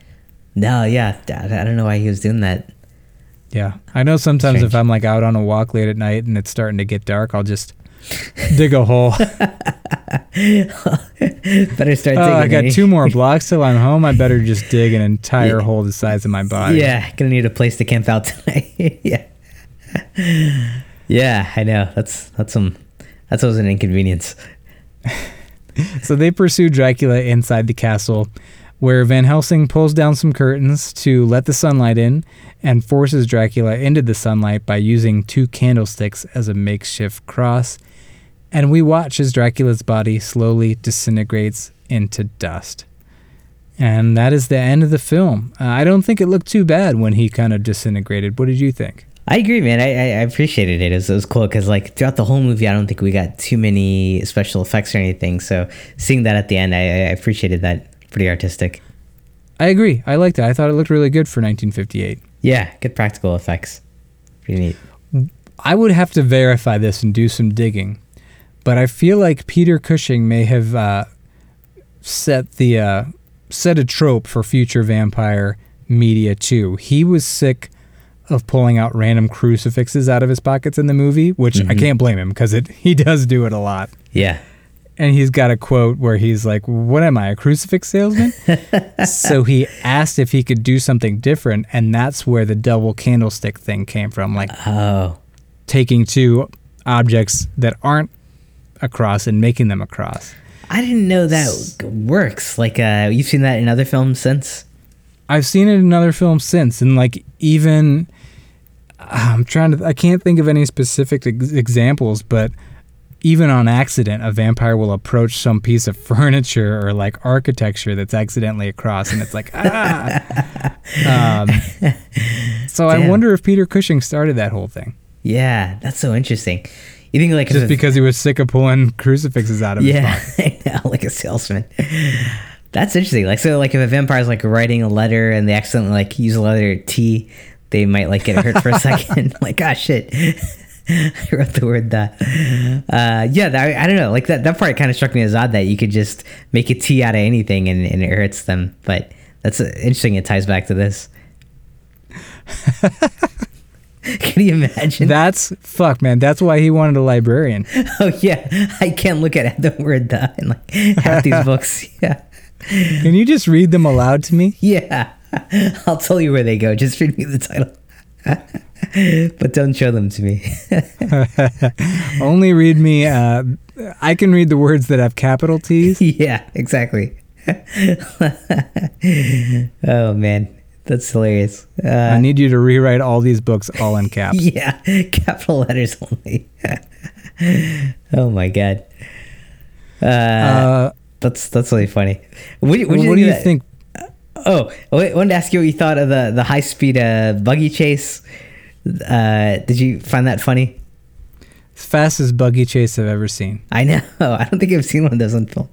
No, yeah, I I don't know why he was doing that. Yeah. I know sometimes if I'm like out on a walk late at night and it's starting to get dark, I'll just dig a hole. *laughs* Better start oh, digging. I got eh? two more *laughs* blocks till I'm home. I better just dig an entire hole the size of my body. Yeah, gonna need a place to camp out *laughs* tonight. yeah, yeah, I know. That's that's some that's always an inconvenience. So they pursue Dracula inside the castle, where Van Helsing pulls down some curtains to let the sunlight in and forces Dracula into the sunlight by using two candlesticks as a makeshift cross. And we watch as Dracula's body slowly disintegrates into dust. And that is the end of the film. Uh, I don't think it looked too bad when he kind of disintegrated. What did you think? I agree, man. I, I, appreciated it. It was, it was cool because, like, throughout the whole movie, I don't think we got too many special effects or anything. So, seeing that at the end, I, I appreciated that. Pretty artistic. I agree. I liked it. I thought it looked really good for 1958. Yeah, good practical effects. Pretty neat. I would have to verify this and do some digging, but I feel like Peter Cushing may have uh, set the uh, set a trope for future vampire media too. He was sick of pulling out random crucifixes out of his pockets in the movie, which I can't blame him because it he does do it a lot. Yeah. And he's got a quote where he's like, "What am I, a crucifix salesman?" *laughs* so he asked if he could do something different, and that's where the double candlestick thing came from. Like Oh, taking two objects that aren't a cross and making them across. I didn't know that works. Like, uh, you've seen that in other films since? I've seen it in other films since, and like even I'm trying to I can't think of any specific ex- examples, but even on accident, a vampire will approach some piece of *laughs* furniture or like architecture that's accidentally across, and it's like ah. *laughs* um, so I wonder if Peter Cushing started that whole thing Yeah, that's so interesting. You think like just because he was sick of pulling crucifixes out of his yeah, pocket. *laughs* Like a salesman. That's interesting. Like so, like if a vampire's like writing a letter and they accidentally like use a letter T, they might like get hurt for a *laughs* second. *laughs* like ah shit, I wrote the word that. Uh, yeah, that, I don't know. Like that that part kind of struck me as odd that you could just make a T out of anything and, and it hurts them. But that's uh, interesting. It ties back to this. *laughs* Can you imagine? That's fuck, man. That's why he wanted a librarian. *laughs* oh yeah, I can't look at the word the in like half these *laughs* books. Yeah. Can you just read them aloud to me? Yeah, I'll tell you where they go. Just read me the title. but don't show them to me. Only read me. Uh, I can read the words that have capital T's. yeah, exactly. oh man, That's hilarious. Uh, I need you to rewrite all these books all in *laughs* caps. yeah, *laughs* capital letters only. *laughs* oh my god. Uh, Uh, that's that's really funny. What, do you- what, what do you you think? think? Oh, I wanted to ask you what you thought of the the high speed uh, buggy chase. Uh, did you find that funny? Fastest buggy chase I've ever seen. I know. I don't think I've seen one of those on film.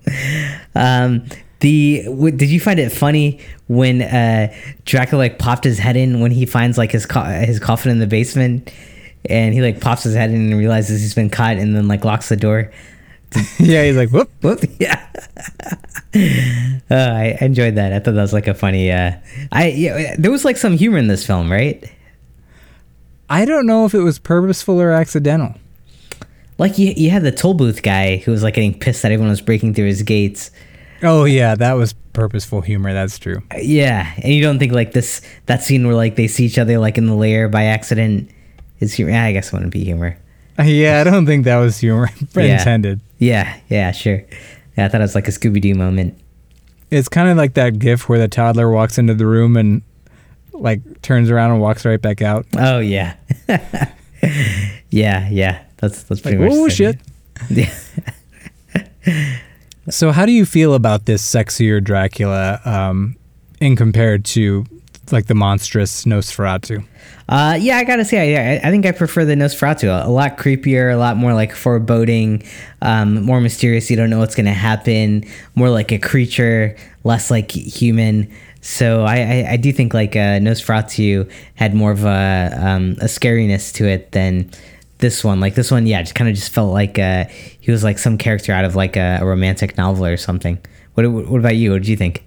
Um, the w- did you find it funny when uh, Dracula like popped his head in when he finds like his co- his coffin in the basement, and he like pops his head in and realizes he's been caught, and then like locks the door. *laughs* yeah, he's like, whoop. Whoop! *laughs* Yeah. uh, *laughs* I enjoyed that. I thought that was like a funny. Uh, I yeah, there was like some humor in this film, right? I don't know if it was purposeful or accidental. Like you, you had the toll booth guy who was like getting pissed that everyone was breaking through his gates. Oh yeah, that was purposeful humor. That's true. Uh, yeah, and you don't think like this that scene where like they see each other like in the lair by accident is humor? I guess it wouldn't be humor. Uh, yeah, I don't think that was humor *laughs* Yeah. intended. Yeah, yeah, sure. Yeah, I thought it was like a Scooby Doo moment. It's kind of like that gif where the toddler walks into the room and like turns around and walks right back out. Oh yeah, *laughs* yeah, yeah. That's that's Like, pretty much. oh shit. *laughs* Yeah. So how do you feel about this sexier Dracula um, in compared to like the monstrous Nosferatu? Uh, yeah, I gotta say, I, I think I prefer the Nosferatu. A lot creepier, a lot more like foreboding, um, more mysterious. You don't know what's gonna happen. More like a creature, less like human. So I, I, I do think like uh, Nosferatu had more of a um, a scariness to it than this one. Like this one, yeah, just kind of just felt like uh, he was like some character out of like a, a romantic novel or something. What what about you? What did you think?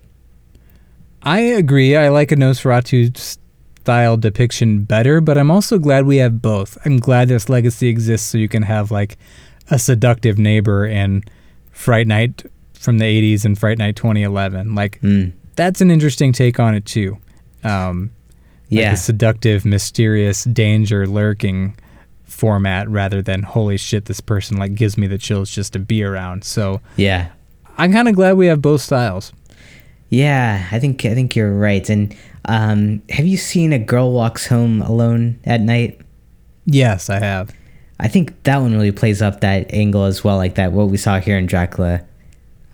I agree. I like a Nosferatu style depiction better, but I'm also glad we have both. I'm glad this legacy exists so you can have like a seductive neighbor in Fright Night from the 80s and Fright Night 2011. Like Mm. that's an interesting take on it too. Um, like Yeah. a seductive, mysterious danger lurking format rather than holy shit, this person like gives me the chills just to be around. So Yeah. I'm kind of glad we have both styles. Yeah, I think I think you're right. And um, have you seen a girl walks home alone at night? Yes, I have. I think that one really plays up that angle as well, like that what we saw here in Dracula.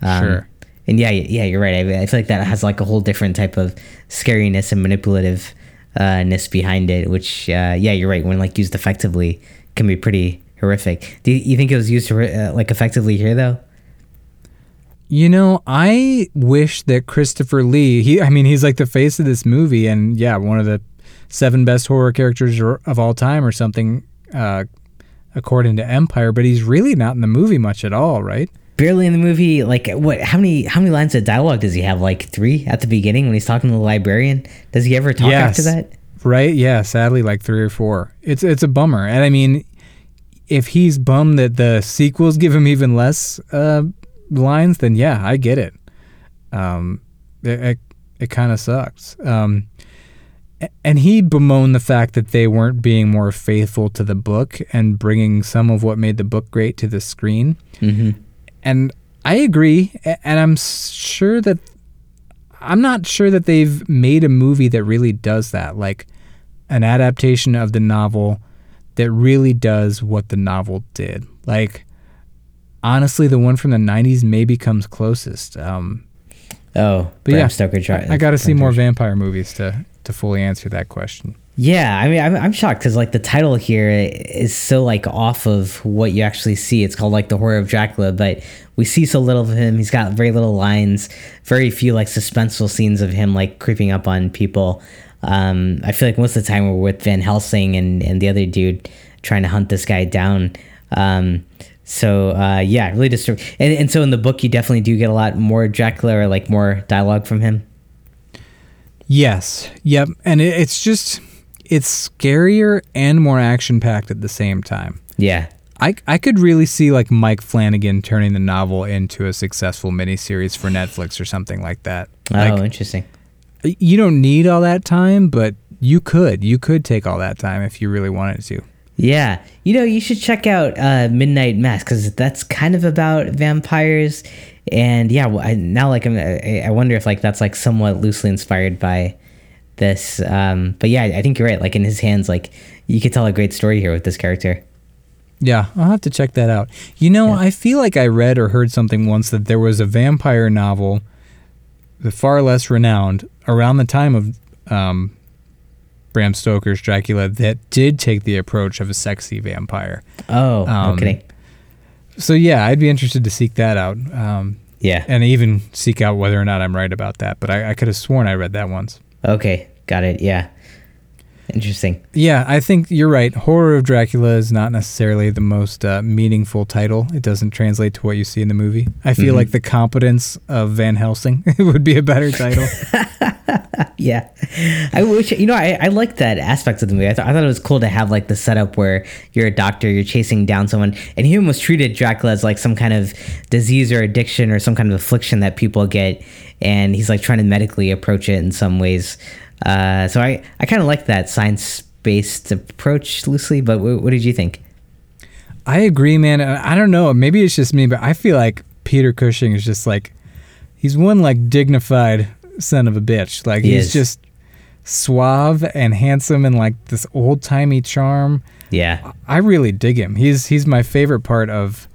Um, Sure. And yeah, yeah, you're right. I, I feel like that has like a whole different type of scariness and manipulative ness behind it. Which, uh, yeah, you're right. When like used effectively, can be pretty horrific. Do you, you think it was used uh, like effectively here though? You know, I wish that Christopher Lee, he I mean, he's like the face of this movie and yeah, one of the seven best horror characters of all time or something uh according to Empire, but he's really not in the movie much at all, right? Barely in the movie like what how many how many lines of dialogue does he have like three at the beginning when he's talking to the librarian does he ever talk after that Right? Yeah, sadly like 3 or 4. It's it's a bummer. And I mean, if he's bummed that the sequels give him even less uh lines, then yeah, I get it. Um it it, it kind of sucks. Um and he bemoaned the fact that they weren't being more faithful to the book and bringing some of what made the book great to the screen. mm-hmm. And I agree. And I'm sure that I'm not sure that they've made a movie that really does that, like an adaptation of the novel that really does what the novel did. Like, honestly, the one from the 90s maybe comes closest. Um, oh but Bram yeah, Stoker tri- I, got to see more vampire movies to, to fully answer that question. Yeah, I mean, I'm, I'm shocked because like the title here is so like off of what you actually see. It's called like the horror of Dracula, but we see so little of him. He's got very little lines, very few like suspenseful scenes of him like creeping up on people. Um, I feel like most of the time we're with Van Helsing and and the other dude trying to hunt this guy down. Um, so uh, yeah, really disturbing. And, and so in the book, you definitely do get a lot more Dracula or like more dialogue from him. Yes. Yep. And it, it's just, it's scarier and more action packed at the same time. Yeah, I, I could really see like Mike Flanagan turning the novel into a successful miniseries for Netflix or something like that. Oh, Like, interesting. you don't need all that time, but you could. You could take all that time if you really wanted to. Yeah, you know, you should check out uh, Midnight Mass because that's kind of about vampires, and yeah, well, I, now like I'm, I I wonder if like that's like somewhat loosely inspired by this. Um, but yeah, I think you're right. Like in his hands, like you could tell a great story here with this character. Yeah, I'll have to check that out. You know, I feel like I read or heard something once that there was a vampire novel, the far less renowned, around the time of um, Bram Stoker's Dracula that did take the approach of a sexy vampire. Oh, Um, kidding. So yeah, I'd be interested to seek that out, um, Yeah. and even seek out whether or not I'm right about that. But I, I could have sworn I read that once. Okay, got it. Yeah. Interesting. Yeah, I think you're right. Horror of Dracula is not necessarily the most uh, meaningful title. It doesn't translate to what you see in the movie. I feel Mhm. like The Competence of Van Helsing *laughs* would be a better title. *laughs* *laughs* Yeah, I wish you know I, I like that aspect of the movie. I, th- I thought it was cool to have like the setup where you're a doctor, you're chasing down someone, and he almost treated Dracula as like some kind of disease or addiction or some kind of affliction that people get, and he's like trying to medically approach it in some ways. Uh, so I I kind of like that science based approach loosely. But w- what did you think? I agree, man. I don't know. Maybe it's just me, but I feel like Peter Cushing is just like he's one like dignified son of a bitch. Like He he's is. just suave and handsome and like this old timey charm. Yeah, I really dig him. He's he's my favorite part of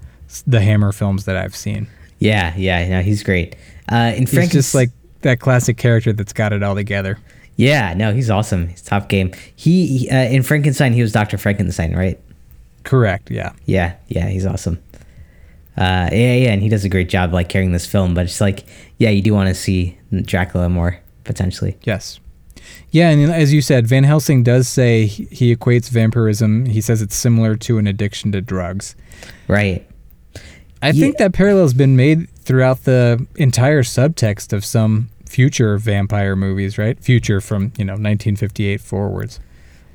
the Hammer films that I've seen. yeah, yeah. No, he's great. Uh, in He's Frankenstein, just like that classic character that's got it all together. yeah, no, he's awesome. He's top game. He, he uh, in Frankenstein, he was Doctor Frankenstein, right? Correct. Yeah. Yeah, yeah, he's awesome. Uh, yeah, yeah, and he does a great job like carrying this film. But it's like, yeah, you do want to see Dracula more potentially. Yes. Yeah, and as you said, Van Helsing does say he equates vampirism. He says it's similar to an addiction to drugs. Right. I think that parallel's been made throughout the entire subtext of some future vampire movies, right? Future from, you know, 1958 forwards.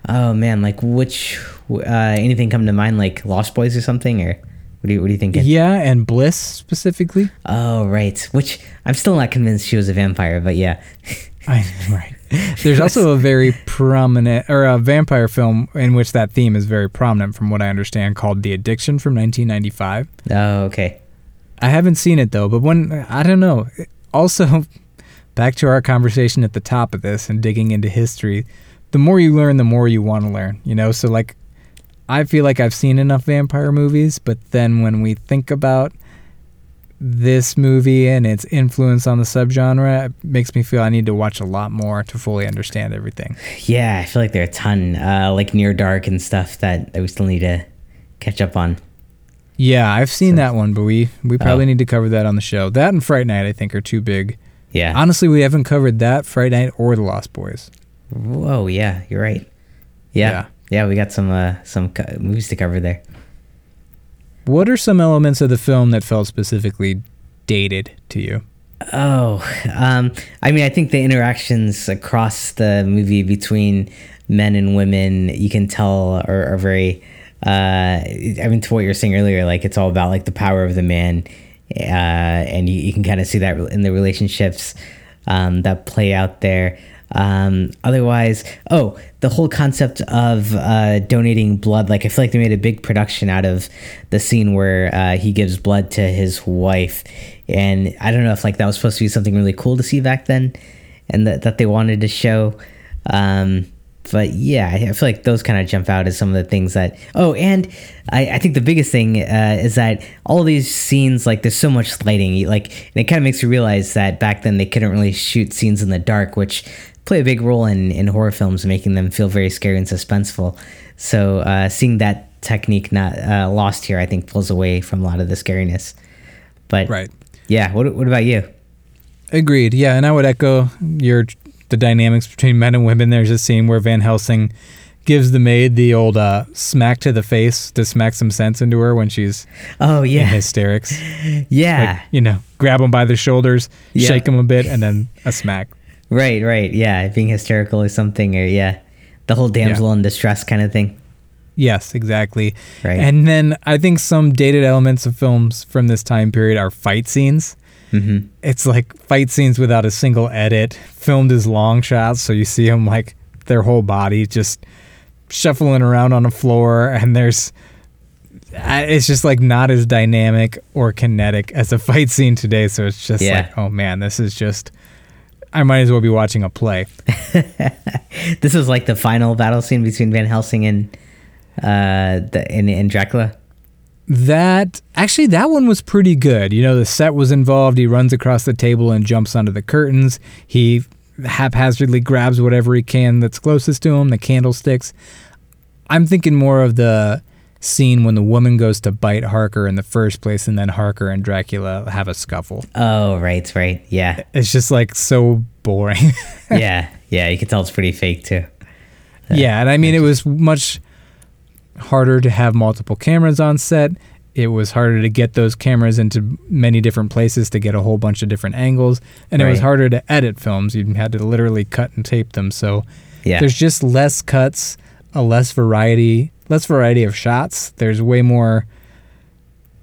Oh man, like which uh, anything come to mind like Lost Boys or something or what do you what are you thinking? Yeah, and Bliss specifically. Oh right, which I'm still not convinced she was a vampire, but yeah. *laughs* I, right. There's also a very prominent or a vampire film in which that theme is very prominent from what I understand called The Addiction from 1995. Oh okay. I haven't seen it though, but when I don't know. Also, *laughs* back to our conversation at the top of this and digging into history, the more you learn, the more you want to learn. You know, so like, I feel like I've seen enough vampire movies, but then when we think about this movie and its influence on the subgenre, it makes me feel I need to watch a lot more to fully understand everything. Yeah, I feel like there are a ton, uh, like Near Dark and stuff that we still need to catch up on. Yeah, I've seen that one, but we we probably Oh. need to cover that on the show. That and Fright Night, I think, are too big. Yeah. Honestly, we haven't covered that Fright Night or The Lost Boys. Whoa, yeah, you're right. Yeah, yeah, we got some uh, some co- movies to cover there. What are some elements of the film that felt specifically dated to you? Oh, um, I mean, I think the interactions across the movie between men and women, you can tell, are, are very. Uh, I mean, to what you were saying earlier, like it's all about like the power of the man, uh, and you, you can kind of see that in the relationships um, that play out there. Um, otherwise, oh, the whole concept of uh, donating blood. Like, I feel like they made a big production out of the scene where uh, he gives blood to his wife, and I don't know if like that was supposed to be something really cool to see back then, and that that they wanted to show. Um, but yeah, I feel like those kind of jump out as some of the things that. Oh, and I, I think the biggest thing uh, is that all these scenes, like, there's so much lighting. Like, and it kind of makes you realize that back then they couldn't really shoot scenes in the dark, which play a big role in in horror films, making them feel very scary and suspenseful. So uh, seeing that technique not uh, lost here, I think, pulls away from a lot of the scariness. But Right. yeah, what what about you? Agreed. Yeah, and I would echo your the dynamics between men and women. There's a scene where Van Helsing gives the maid the old uh, smack to the face to smack some sense into her when she's Oh in yeah, hysterics. *laughs* yeah. Like, you know, grab him by the shoulders, shake him a bit, and then a smack. Right, right. Yeah, being hysterical or something, or yeah, the whole damsel in distress kind of thing. Yes, exactly. Right. And then I think some dated elements of films from this time period are fight scenes. Mm-hmm. It's like fight scenes without a single edit, filmed as long shots, so you see them like their whole body just shuffling around on the floor, and there's it's just like not as dynamic or kinetic as a fight scene today. So it's just Yeah. like, oh man, this is just I might as well be watching a play. *laughs* this was like the final battle scene between Van Helsing and uh the and, and Dracula. That actually, that one was pretty good. You know, the set was involved. He runs across the table and jumps under the curtains. He haphazardly grabs whatever he can that's closest to him, the candlesticks. I'm thinking more of the scene when the woman goes to bite Harker in the first place, and then Harker and Dracula have a scuffle. Oh, right, right, yeah. It's just like so boring. *laughs* yeah, yeah. You can tell it's pretty fake too. yeah, and I mean, it was much harder to have multiple cameras on set. It was harder to get those cameras into many different places to get a whole bunch of different angles, and it was harder to edit films. You had to literally cut and tape them. So Yeah. there's just less cuts, a less variety, less variety of shots. There's way more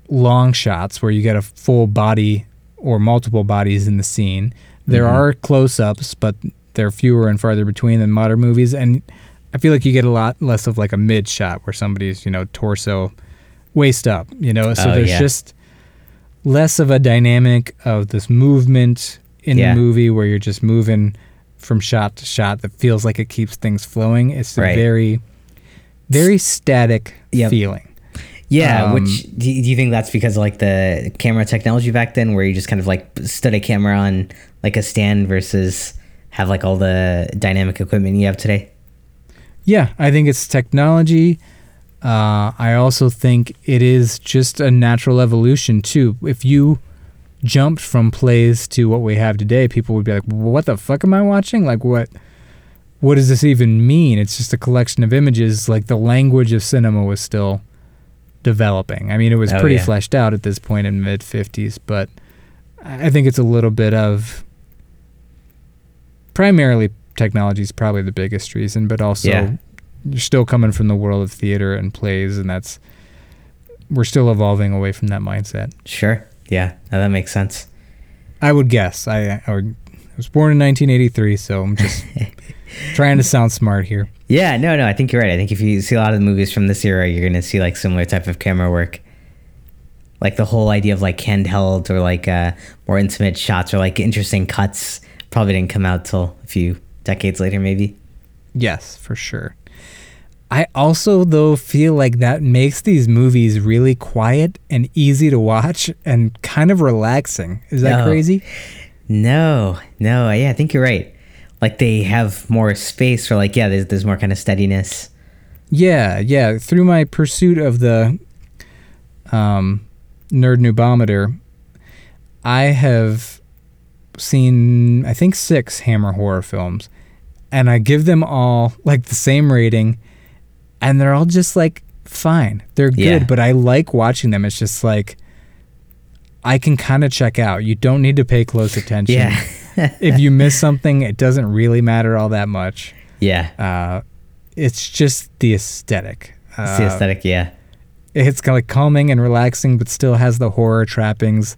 long shots where you get a full body or multiple bodies in the scene. There mm-hmm. are close-ups, but they're fewer and farther between than modern movies, and I feel like you get a lot less of like a mid shot where somebody's you know torso waist up. You know, so Oh, there's yeah. just less of a dynamic of this movement in Yeah. the movie where you're just moving from shot to shot that feels like it keeps things flowing. It's a Right. very, very static Yep. feeling. Yeah, Um, which do you, think that's because of like the camera technology back then, where you just kind of like stood a camera on like a stand versus have like all the dynamic equipment you have today? Yeah, I think it's technology. Uh, I also think it is just a natural evolution too. If you jumped from plays to what we have today, people would be like, "What the fuck am I watching? Like what? What does this even mean?" It's just a collection of images. Like the language of cinema was still developing. I mean, it was Oh, pretty yeah. fleshed out at this point in mid '50s, but I think it's a little bit of primarily technology is probably the biggest reason, but also Yeah. you're still coming from the world of theater and plays, and that's we're still evolving away from that mindset. Sure. Yeah, no, that makes sense. I would guess. I, I, I was born in 1983, so I'm just *laughs* trying to sound smart here. Yeah, no, no, I think you're right. I think if you see a lot of the movies from this era, you're gonna see like similar type of camera work. Like the whole idea of like handheld or like uh, more intimate shots or like interesting cuts probably didn't come out till a few decades later, maybe. Yes, for sure. I also though feel like that makes these movies really quiet and easy to watch and kind of relaxing. Is that No. crazy? No, no, yeah, I think you're right. Like they have more space for like yeah, there's there's more kind of steadiness. Yeah, yeah. Through my pursuit of the um, nerd nubometer, I have seen I think six Hammer horror films, and I give them all like the same rating, and they're all just like fine. They're good, Yeah. but I like watching them. It's just like I can kind of check out. You don't need to pay close attention. Yeah, *laughs* *laughs* if you miss something, it doesn't really matter all that much. yeah, Uh, it's just the aesthetic. it's the Uh, aesthetic. Yeah, it's kind of like calming and relaxing, but still has the horror trappings,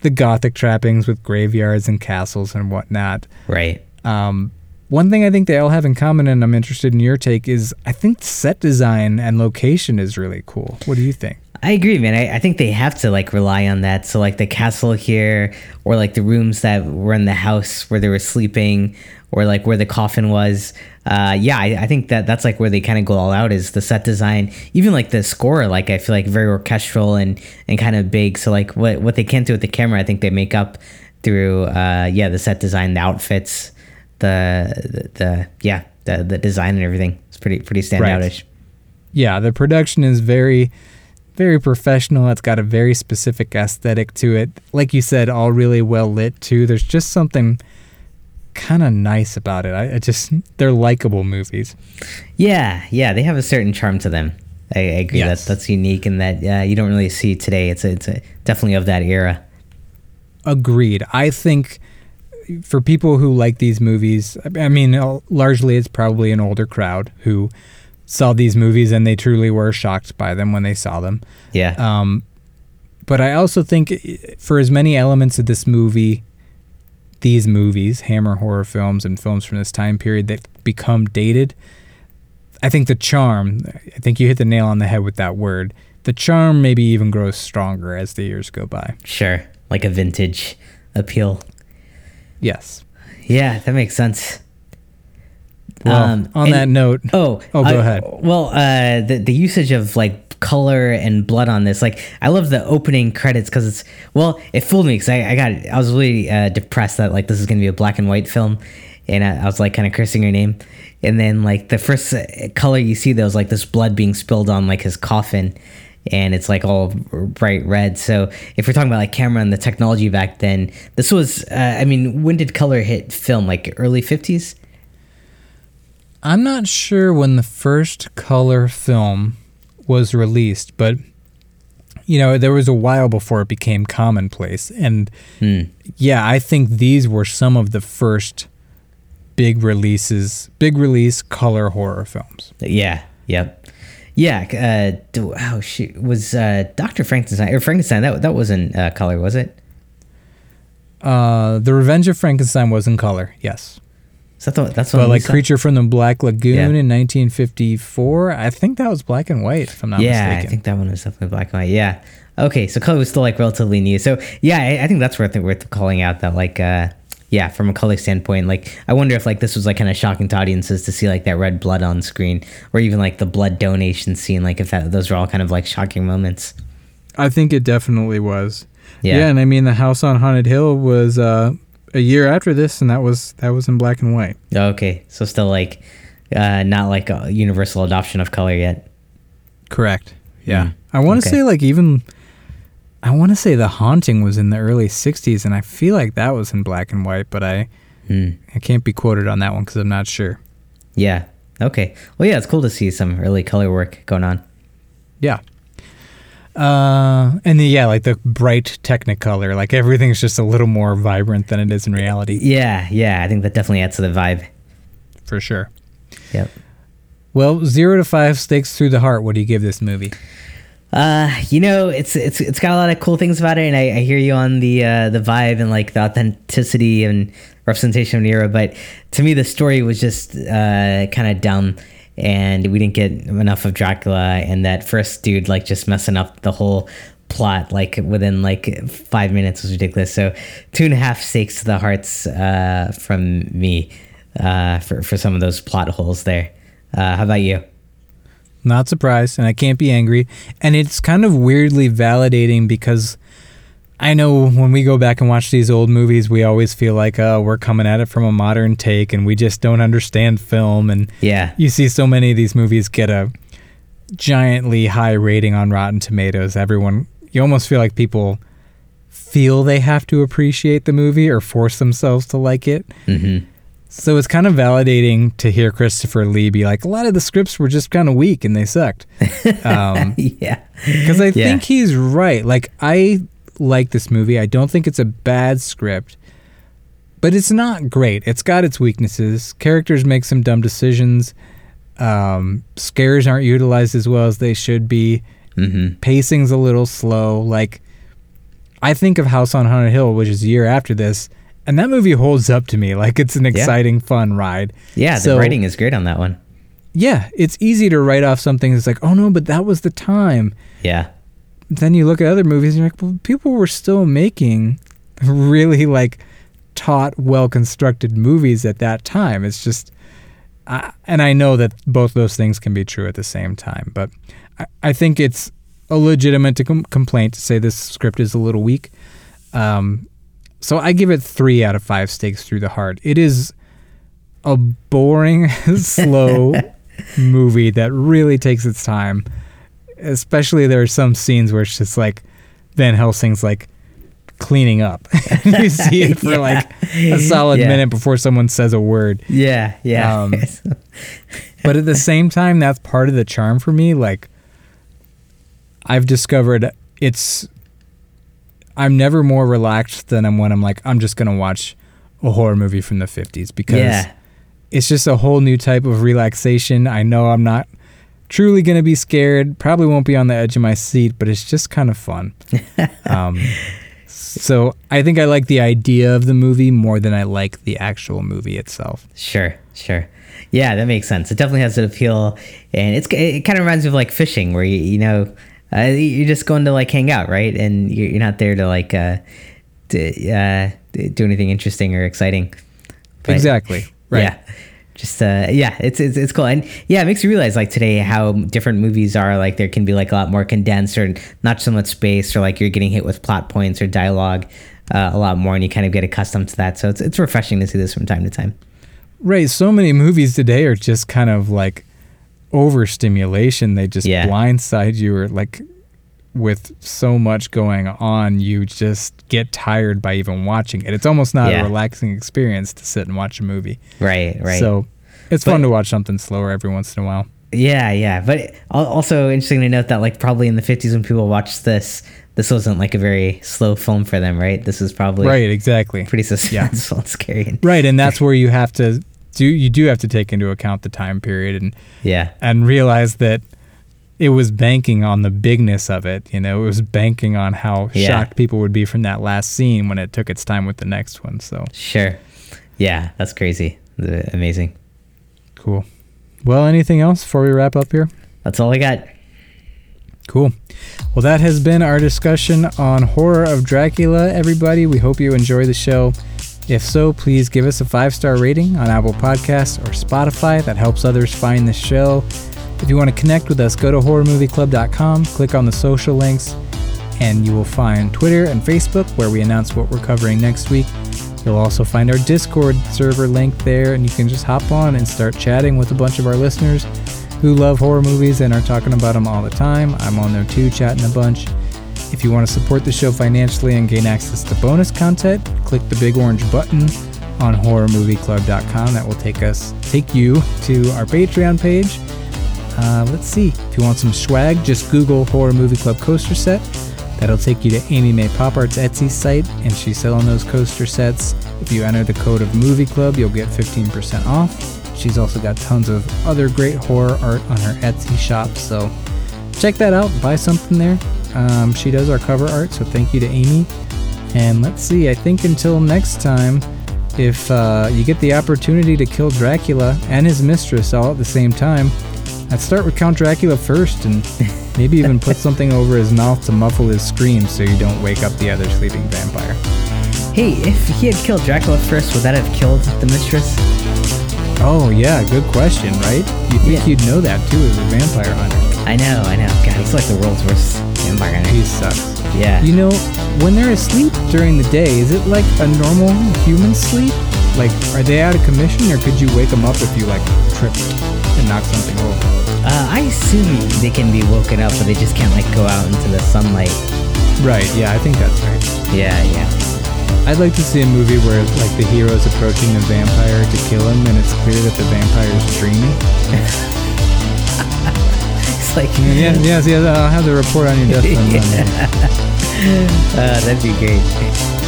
the gothic trappings with graveyards and castles and whatnot. right. Um, one thing I think they all have in common, and I'm interested in your take, is I think set design and location is really cool. What do you think? I agree, man. I, I think they have to like rely on that. So like the castle here, or like the rooms that were in the house where they were sleeping, or like where the coffin was. Uh, yeah, I, I think that that's like where they kind of go all out is the set design. Even like the score, like I feel like very orchestral and and kind of big. So like what what they can't do with the camera, I think they make up through uh, yeah the set design, the outfits, the the, the yeah the the design and everything. It's pretty pretty standoutish. Yeah, the production is very, very professional. It's got a very specific aesthetic to it. Like you said, all really well lit too. There's just something kind of nice about it. I, I just they're likable movies. Yeah, yeah, they have a certain charm to them. I, I agree. Yes. That that's unique and that uh, you don't really see today. It's a, it's a, definitely of that era. Agreed. I think for people who like these movies, I mean, uh, largely it's probably an older crowd who saw these movies and they truly were shocked by them when they saw them. Yeah, Um, but I also think for as many elements of this movie, these movies, Hammer horror films and films from this time period that become dated, I think the charm, I think you hit the nail on the head with that word. The charm maybe even grows stronger as the years go by. sure. Like a vintage appeal. Yes. Yeah, that makes sense. Well, Um, on and- that note, Oh, Oh, go uh, ahead. Well, uh, the the usage of like color and blood on this, like I love the opening credits because it's well, it fooled me because I, I got I was really uh, depressed that like this is gonna be a black and white film, and I, I was like kind of cursing her name, and then like the first uh, color you see there was like this blood being spilled on like his coffin. And it's like all bright red. So if we're talking about like camera and the technology back then, this was, uh, I mean, when did color hit film? Like early 50s? I'm not sure when the first color film was released, but you know, there was a while before it became commonplace. And Hmm. yeah, I think these were some of the first big releases, big release color horror films. Yeah. Yep. Yeah. Uh, oh shoot, was uh, Doctor Frankenstein or Frankenstein? That that wasn't uh, color, was it? Uh, the Revenge of Frankenstein was in color, yes. Is that the, that's But like Creature from the Black Lagoon Yeah. in 1954, I think that was black and white, if I'm not yeah, mistaken. I think that one was definitely black and white. Yeah. Okay, so color was still like relatively new. So yeah, I, I think that's worth worth calling out. That like, uh, yeah, from a color standpoint, like I wonder if like this was like kind of shocking to audiences to see like that red blood on screen, or even like the blood donation scene. Like if that those were all kind of like shocking moments. I think it definitely was. Yeah. Yeah, and I mean the House on Haunted Hill was uh, a year after this, and that was that was in black and white. Okay, so still like, uh, not like a universal adoption of color yet. Correct. Yeah, Mm. I want to Okay. say like even, I want to say the Haunting was in the early '60s, and I feel like that was in black and white, but I Hmm. I can't be quoted on that one because I'm not sure. Yeah. Okay. Well, yeah, it's cool to see some early color work going on. Yeah. Uh, and the, yeah, like the bright Technicolor, like everything's just a little more vibrant than it is in reality, Yeah, yeah, I think that definitely adds to the vibe. for sure. Yep. Well, zero to five stakes through the heart. What do you give this movie? Uh, you know, it's it's it's got a lot of cool things about it, and I, I hear you on the uh, the vibe and like the authenticity and representation of the era. But to me, the story was just uh, kind of dumb, and we didn't get enough of Dracula and that first dude like just messing up the whole plot like within like five minutes was ridiculous. So two and a half stakes to the hearts uh, from me uh, for for some of those plot holes there. Uh, how about you? Not surprised, and I can't be angry. And it's kind of weirdly validating because I know when we go back and watch these old movies, we always feel like uh, we're coming at it from a modern take and we just don't understand film. And Yeah. you see so many of these movies get a giantly high rating on Rotten Tomatoes. Everyone, you almost feel like people feel they have to appreciate the movie or force themselves to like it. Mm-hmm. So it's kind of validating to hear Christopher Lee be like, a lot of the scripts were just kind of weak and they sucked. *laughs* Um, yeah. *laughs* because I Yeah. think he's right. Like, I like this movie. I don't think it's a bad script, but it's not great. It's got its weaknesses. Characters make some dumb decisions. Um, scares aren't utilized as well as they should be. Mm-hmm. Pacing's a little slow. Like, I think of House on Haunted Hill, which is a year after this, and that movie holds up to me. *laughs* Like, it's an exciting, fun ride. Yeah, the writing is great on that one. Yeah, it's easy to write off something that's like, oh no, but that was the time. Yeah. Then you look at other movies and you're like, well, people were still making *laughs* really like taut, well constructed movies at that time. It's just, I, and I know that both those things can be true at the same time, but I, I think it's a legitimate to com- complaint to say this script is a little weak. Um, so I give it three out of five stakes through the heart. It is a boring, *laughs* slow *laughs* movie that really takes its time especially there are some scenes where it's just like Van Helsing's like cleaning up. *laughs* you see it for Yeah. like a solid Yeah. minute before someone says a word. Yeah. Yeah. Um, *laughs* But at the same time, that's part of the charm for me. Like I've discovered it's I'm never more relaxed than I'm when I'm like, I'm just gonna watch a horror movie from the fifties because yeah. it's just a whole new type of relaxation. I know I'm not truly going to be scared, probably won't be on the edge of my seat, but it's just kind of fun. *laughs* um, so I think I like the idea of the movie more than I like the actual movie itself. Sure. Sure. Yeah, that makes sense. It definitely has an appeal, and it's it kind of reminds me of like fishing, where you you know uh, you're just going to like hang out, right? And you're, you're not there to like uh, to, uh, do anything interesting or exciting. But- exactly. Right. Yeah. Just uh yeah, it's, it's it's cool. And yeah, it makes you realize like today how different movies are like there can be like a lot more condensed or not so much space or like you're getting hit with plot points or dialogue uh, a lot more and you kind of get accustomed to that. So it's it's refreshing to see this from time to time. Right. So many movies today are just kind of like overstimulation. They just Yeah. blindside you or like with so much going on, you just get tired by even watching it. It's almost not Yeah. a relaxing experience to sit and watch a movie. Right, right. So it's But- fun to watch something slower every once in a while. Yeah, yeah. But also interesting to note that like probably in the 50s when people watched this, this wasn't like a very slow film for them, right? This is probably Right, exactly. pretty suspenseful and scary. *laughs* Right, and that's where you have to do you do have to take into account the time period and yeah. and realize that it was banking on the bigness of it. You know, it was banking on how Yeah. shocked people would be from that last scene when it took its time with the next one. So Sure. Yeah, that's crazy. Amazing. cool. Well, anything else before we wrap up here? That's all I got. Cool. Well, that has been our discussion on Horror of Dracula, everybody. We hope you enjoy the show. If so, please give us a five star rating on Apple Podcasts or Spotify. That helps others find the show. If you want to connect with us, go to horrormovieclub.com, click on the social links, and you will find Twitter and Facebook where we announce what we're covering next week. You'll also find our Discord server link there, and you can just hop on and start chatting with a bunch of our listeners who love horror movies and are talking about them all the time. I'm on there too, chatting a bunch. If you want to support the show financially and gain access to bonus content, click the big orange button on horrormovieclub.com. That will take us take you to our Patreon page. Uh, let's see. If you want some swag, just Google Horror Movie Club coaster set. That'll take you to Amy May Pop Art's Etsy site, and she's selling those coaster sets. If you enter the code of Movie Club, you'll get 15% off. She's also got tons of other great horror art on her Etsy shop, so check that out. Buy something there. Um, she does our cover art, so thank you to Amy. And let's see, I think until next time, if uh, you get the opportunity to kill Dracula and his mistress all at the same time, I'd start with Count Dracula first and *laughs* maybe even put something over his mouth to muffle his screams so you don't wake up the other sleeping vampire. Hey, if he had killed Dracula first, would that have killed the mistress? Oh, yeah, good question, right? You think Yeah. you'd know that too as a vampire hunter. I know, I know. God, he's like the world's worst vampire hunter. He sucks. Yeah. You know, when they're asleep during the day, is it like a normal human sleep? Like, are they out of commission, or could you wake them up if you like trip and knock something over? Uh, I assume they can be woken up, but they just can't like go out into the sunlight. Right. Yeah, I think that's right. Yeah, yeah. I'd like to see a movie where like the hero's approaching the vampire to kill him, and it's clear that the vampire is dreaming. *laughs* It's like, yeah, yes, yes. I'll have the report on your death on Monday. uh, that'd be great.